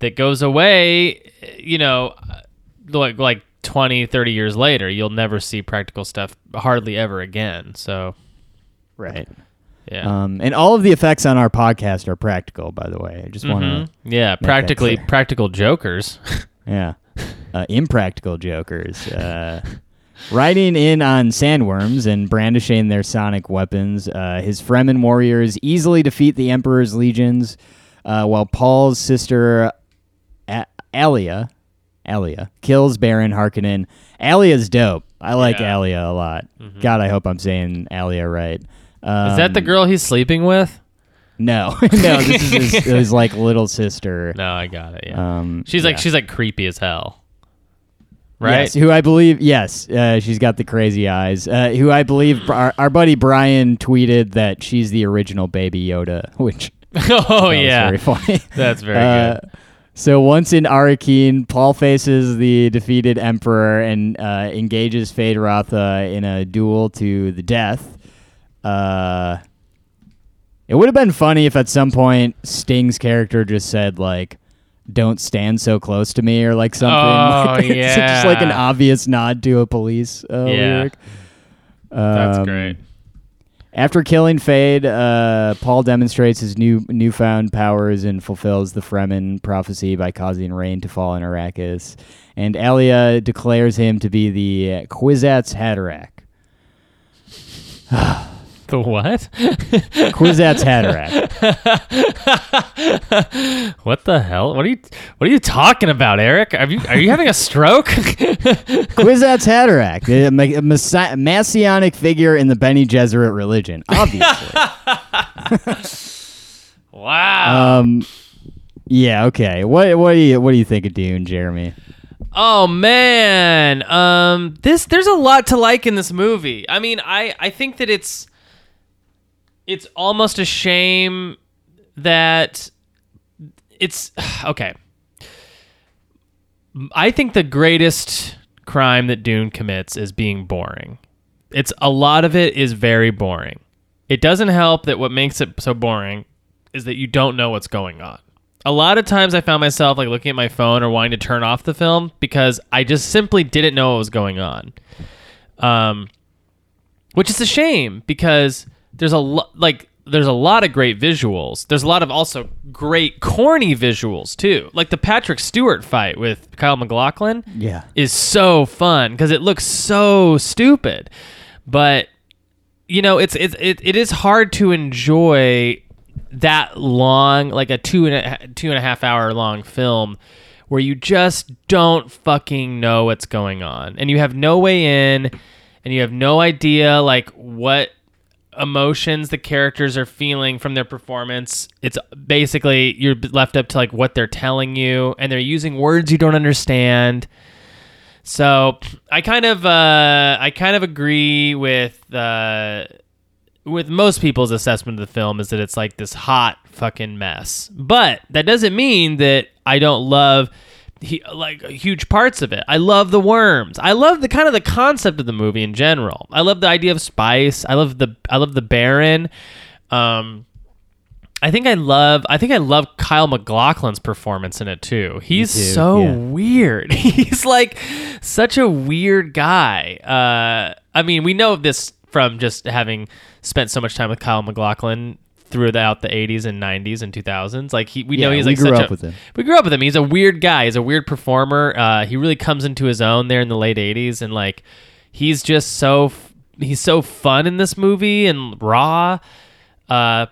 that goes away. You know, like like 20, 30 years later, you'll never see practical stuff hardly ever again. So right. yeah. Um, and all of the effects on our podcast are practical, by the way. I just want Mhm. to, Yeah, practically practical jokers. yeah, uh, impractical jokers. Uh, riding in on sandworms and brandishing their sonic weapons, uh, his Fremen warriors easily defeat the Emperor's legions, uh, while Paul's sister A- Alia, Alia kills Baron Harkonnen. Alia's dope. I like Yeah. Alia a lot. God, I hope I'm saying Alia right. Um, Is that the girl he's sleeping with? No, no. This is his, his like little sister. No, I got it. Yeah. Um, she's like yeah. she's like creepy as hell. Right? Yes, who I believe, yes, uh, she's got the crazy eyes. Uh, who I believe, our, our buddy Brian tweeted that she's the original Baby Yoda, which oh yeah. very funny. That's very Uh, good. So once in Arakeen, Paul faces the defeated Emperor and uh, engages Feyd-Rautha in a duel to the death. Uh, it would have been funny if at some point Sting's character just said like, "Don't stand so close to me" or like something. Oh, like, it's just like an obvious nod to a police uh, Yeah. lyric. That's Um, great. After killing Feyd, uh, Paul demonstrates his new newfound powers and fulfills the Fremen prophecy by causing rain to fall in Arrakis. And Alia declares him to be the Kwisatz Haderach. The what? Kwisatz Haderach. what the hell? What are you What are you talking about, Eric? Are you Are you having a stroke? Kwisatz Haderach, a messianic figure in the Bene Gesserit religion, obviously. wow. um, yeah, okay. What what do you what do you think of Dune, Jeremy? Oh man, um, this there's a lot to like in this movie. I mean, I I think that it's it's almost a shame that it's okay. I think the greatest crime that Dune commits is being boring. It's a lot of it is very boring. It doesn't help that what makes it so boring is that you don't know what's going on. A lot of times I found myself like looking at my phone or wanting to turn off the film because I just simply didn't know what was going on. Um which is a shame because there's a lot like there's a lot of great visuals. There's a lot of also great corny visuals too. Like the Patrick Stewart fight with Kyle MacLachlan Yeah. is so fun because it looks so stupid. But you know, it's it's it, it is hard to enjoy that long, like a two and a two and a half hour long film, where you just don't fucking know what's going on and you have no way in and you have no idea like what emotions the characters are feeling from their performance. It's basically you're left up to like what they're telling you and they're using words you don't understand. So I kind of uh, I kind of agree with uh, with most people's assessment of the film is that it's like this hot fucking mess. But that doesn't mean that I don't love he, like huge parts of it. I love the worms. I love the kind of the concept of the movie in general. I love the idea of spice. I love the I love the Baron. Um, I think I love I think I love Kyle MacLachlan's performance in it too. He's too, so yeah. weird. He's like such a weird guy. Uh, I mean, we know this from just having spent so much time with Kyle MacLachlan throughout the 80s and 90s and 2000s. Like he, we know Yeah, he's we like grew such up a, with him. We grew up with him. He's a weird guy. He's a weird performer. Uh, he really comes into his own there in the late 80s and like he's just so f- he's so fun in this movie and raw. Uh,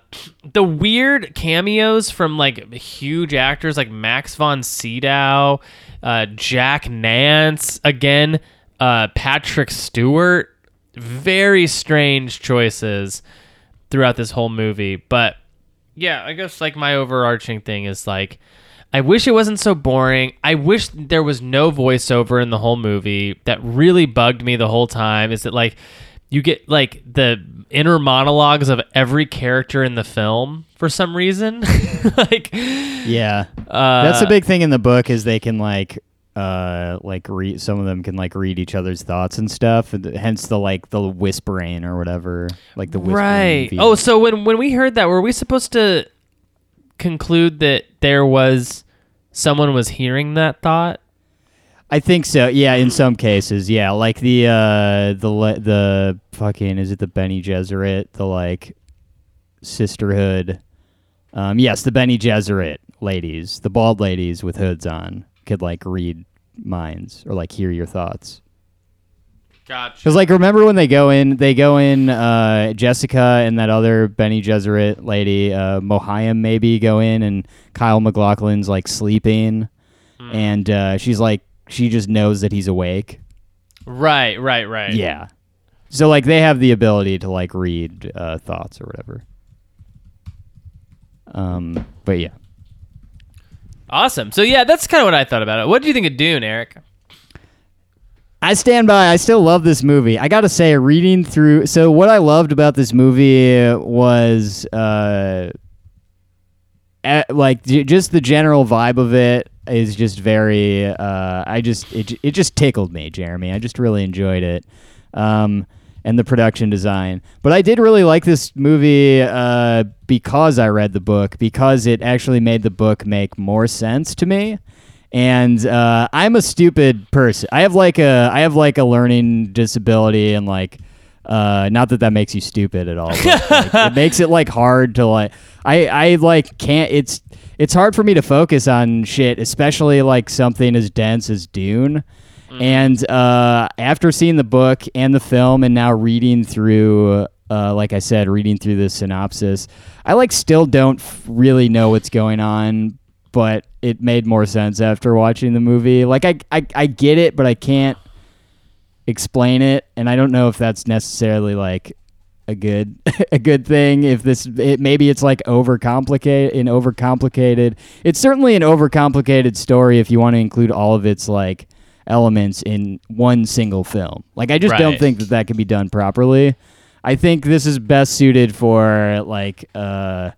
the weird cameos from like huge actors like Max von Sydow, uh, Jack Nance, again, uh, Patrick Stewart. Very strange choices throughout this whole movie. But yeah, I guess like my overarching thing is like, I wish it wasn't so boring. I wish there was no voiceover in the whole movie. That really bugged me the whole time. Is that like you get like the inner monologues of every character in the film for some reason? like, Yeah, uh, that's a big thing in the book is they can like uh like read some of them can like read each other's thoughts and stuff and hence the like the whispering or whatever like the whispering right. Oh, so when when we heard that, were we supposed to conclude that there was someone was hearing that thought? I think so. Yeah, in some cases, yeah, like the uh the le- the fucking is it the Bene Gesserit the like sisterhood. Um, yes, the Bene Gesserit ladies, the bald ladies with hoods on, could like read minds or like hear your thoughts. Gotcha. Because like remember when they go in, they go in. Uh, Jessica and that other Bene Gesserit lady, uh, Mohiam maybe go in, and Kyle MacLachlan's like sleeping, and uh, she's like she just knows that he's awake. Right, right, right. Yeah. So like they have the ability to like read uh, thoughts or whatever. Um, but yeah, Awesome. So yeah, that's kind of what I thought about it. What do you think of Dune, Eric? I stand by. I still love this movie. I gotta say, reading through. So what I loved about this movie was, uh, eh, like just the general vibe of it is just very. Uh, I just it it just tickled me, Jeremy. I just really enjoyed it, um, and the production design. But I did really like this movie uh, because I read the book because it actually made the book make more sense to me and uh, I'm a stupid person. I have like a I have like a learning disability, and like uh, not that that makes you stupid at all. But, like, it makes it like hard to like I I like can't. It's it's hard for me to focus on shit, especially like something as dense as Dune. And uh, after seeing the book and the film, and now reading through. Uh, like I said, reading through the synopsis, I like still don't really know what's going on, but it made more sense after watching the movie. Like I, I, I get it, but I can't explain it, and I don't know if that's necessarily like a good a good thing. If this it, maybe it's like overcomplicated and overcomplicated. It's certainly an overcomplicated story if you want to include all of its like elements in one single film. Like I just don't think that that can be done properly. I think this is best suited for like uh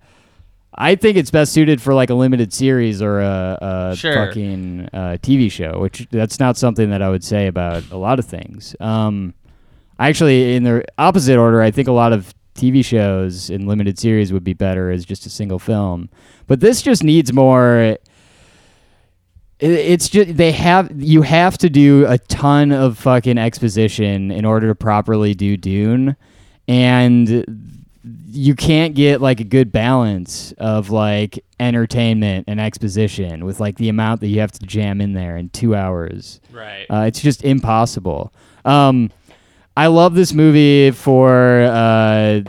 I think it's best suited for like a limited series or a, a Sure. fucking uh, TV show, which that's not something that I would say about a lot of things. Um, actually, in the opposite order, I think a lot of TV shows in limited series would be better as just a single film. But this just needs more. It- It's just they have you have to do a ton of fucking exposition in order to properly do Dune, and you can't get like a good balance of like entertainment and exposition with like the amount that you have to jam in there in two hours. Right. Uh, it's just impossible. Um, I love this movie for uh,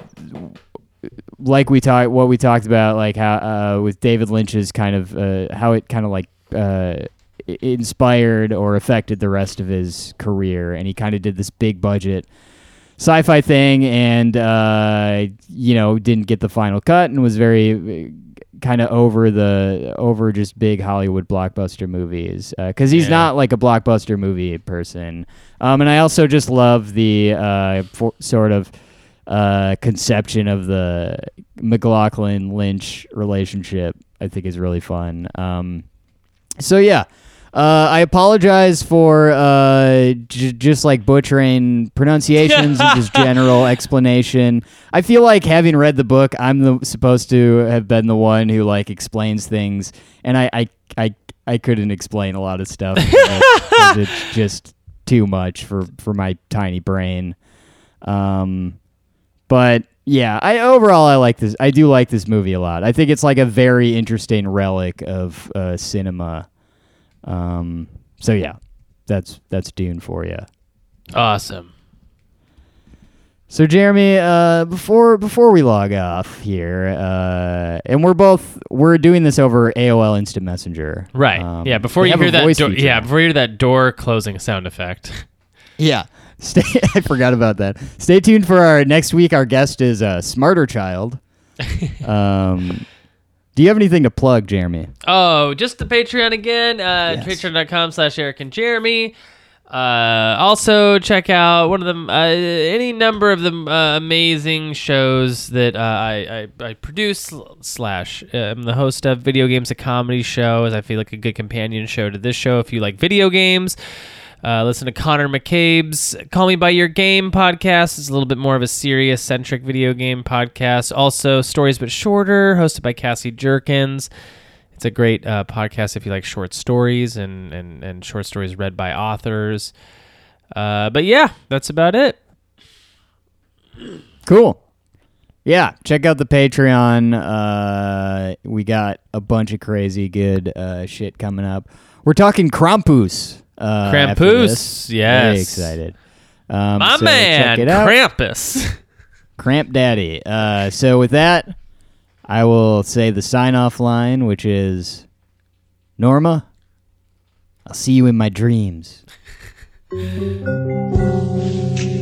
like we talked what we talked about like how uh, with David Lynch's kind of uh, how it kind of like uh, inspired or affected the rest of his career, and he kind of did this big budget sci-fi thing, and uh, you know didn't get the final cut, and was very kind of over the over just big Hollywood blockbuster movies because he's Yeah. not like a blockbuster movie person. Um, and I also just love the uh, for, sort of uh, conception of the MacLachlan Lynch relationship. I think is really fun. Um, so yeah. Uh, I apologize for uh, j- just like butchering pronunciations and just general explanation. I feel like having read the book, I'm the, supposed to have been the one who like explains things, and I I I, I couldn't explain a lot of stuff. because it's just too much for for my tiny brain. Um, but yeah, I overall I like this. I do like this movie a lot. I think it's like a very interesting relic of uh, cinema. Um, so yeah, that's that's Dune for you. Awesome. So Jeremy, uh, before before we log off here, uh, and we're both we're doing this over AOL Instant Messenger, Right. Um, yeah. Before you hear that, voice door, yeah. Before you hear that door closing sound effect. Yeah. Stay, I forgot about that. Stay tuned for our next week. Our guest is a Smarter Child. um, do you have anything to plug, Jeremy? Oh, just the Patreon again. Uh, Yes. Patreon.com slash Eric and Jeremy. Uh, also, check out one of them, uh, any number of the uh, amazing shows that uh, I, I, I produce slash uh, I'm the host of Video Games, a comedy show, as I feel like a good companion show to this show if you like video games. Uh, listen to Connor McCabe's Call Me By Your Game podcast. It's a little bit more of a serious centric video game podcast. Also, Stories But Shorter, hosted by Cassie Jerkins. It's a great uh, podcast if you like short stories and, and, and short stories read by authors. Uh, but yeah, that's about it. Cool. Yeah, check out the Patreon. Uh, we got a bunch of crazy good uh, shit coming up. We're talking Krampus. Uh, Krampus, yes. Very excited. Um, My so man, check it out. Krampus. Cramp Daddy. Uh, so with that, I will say the sign off line, which is Norma, I'll see you in my dreams.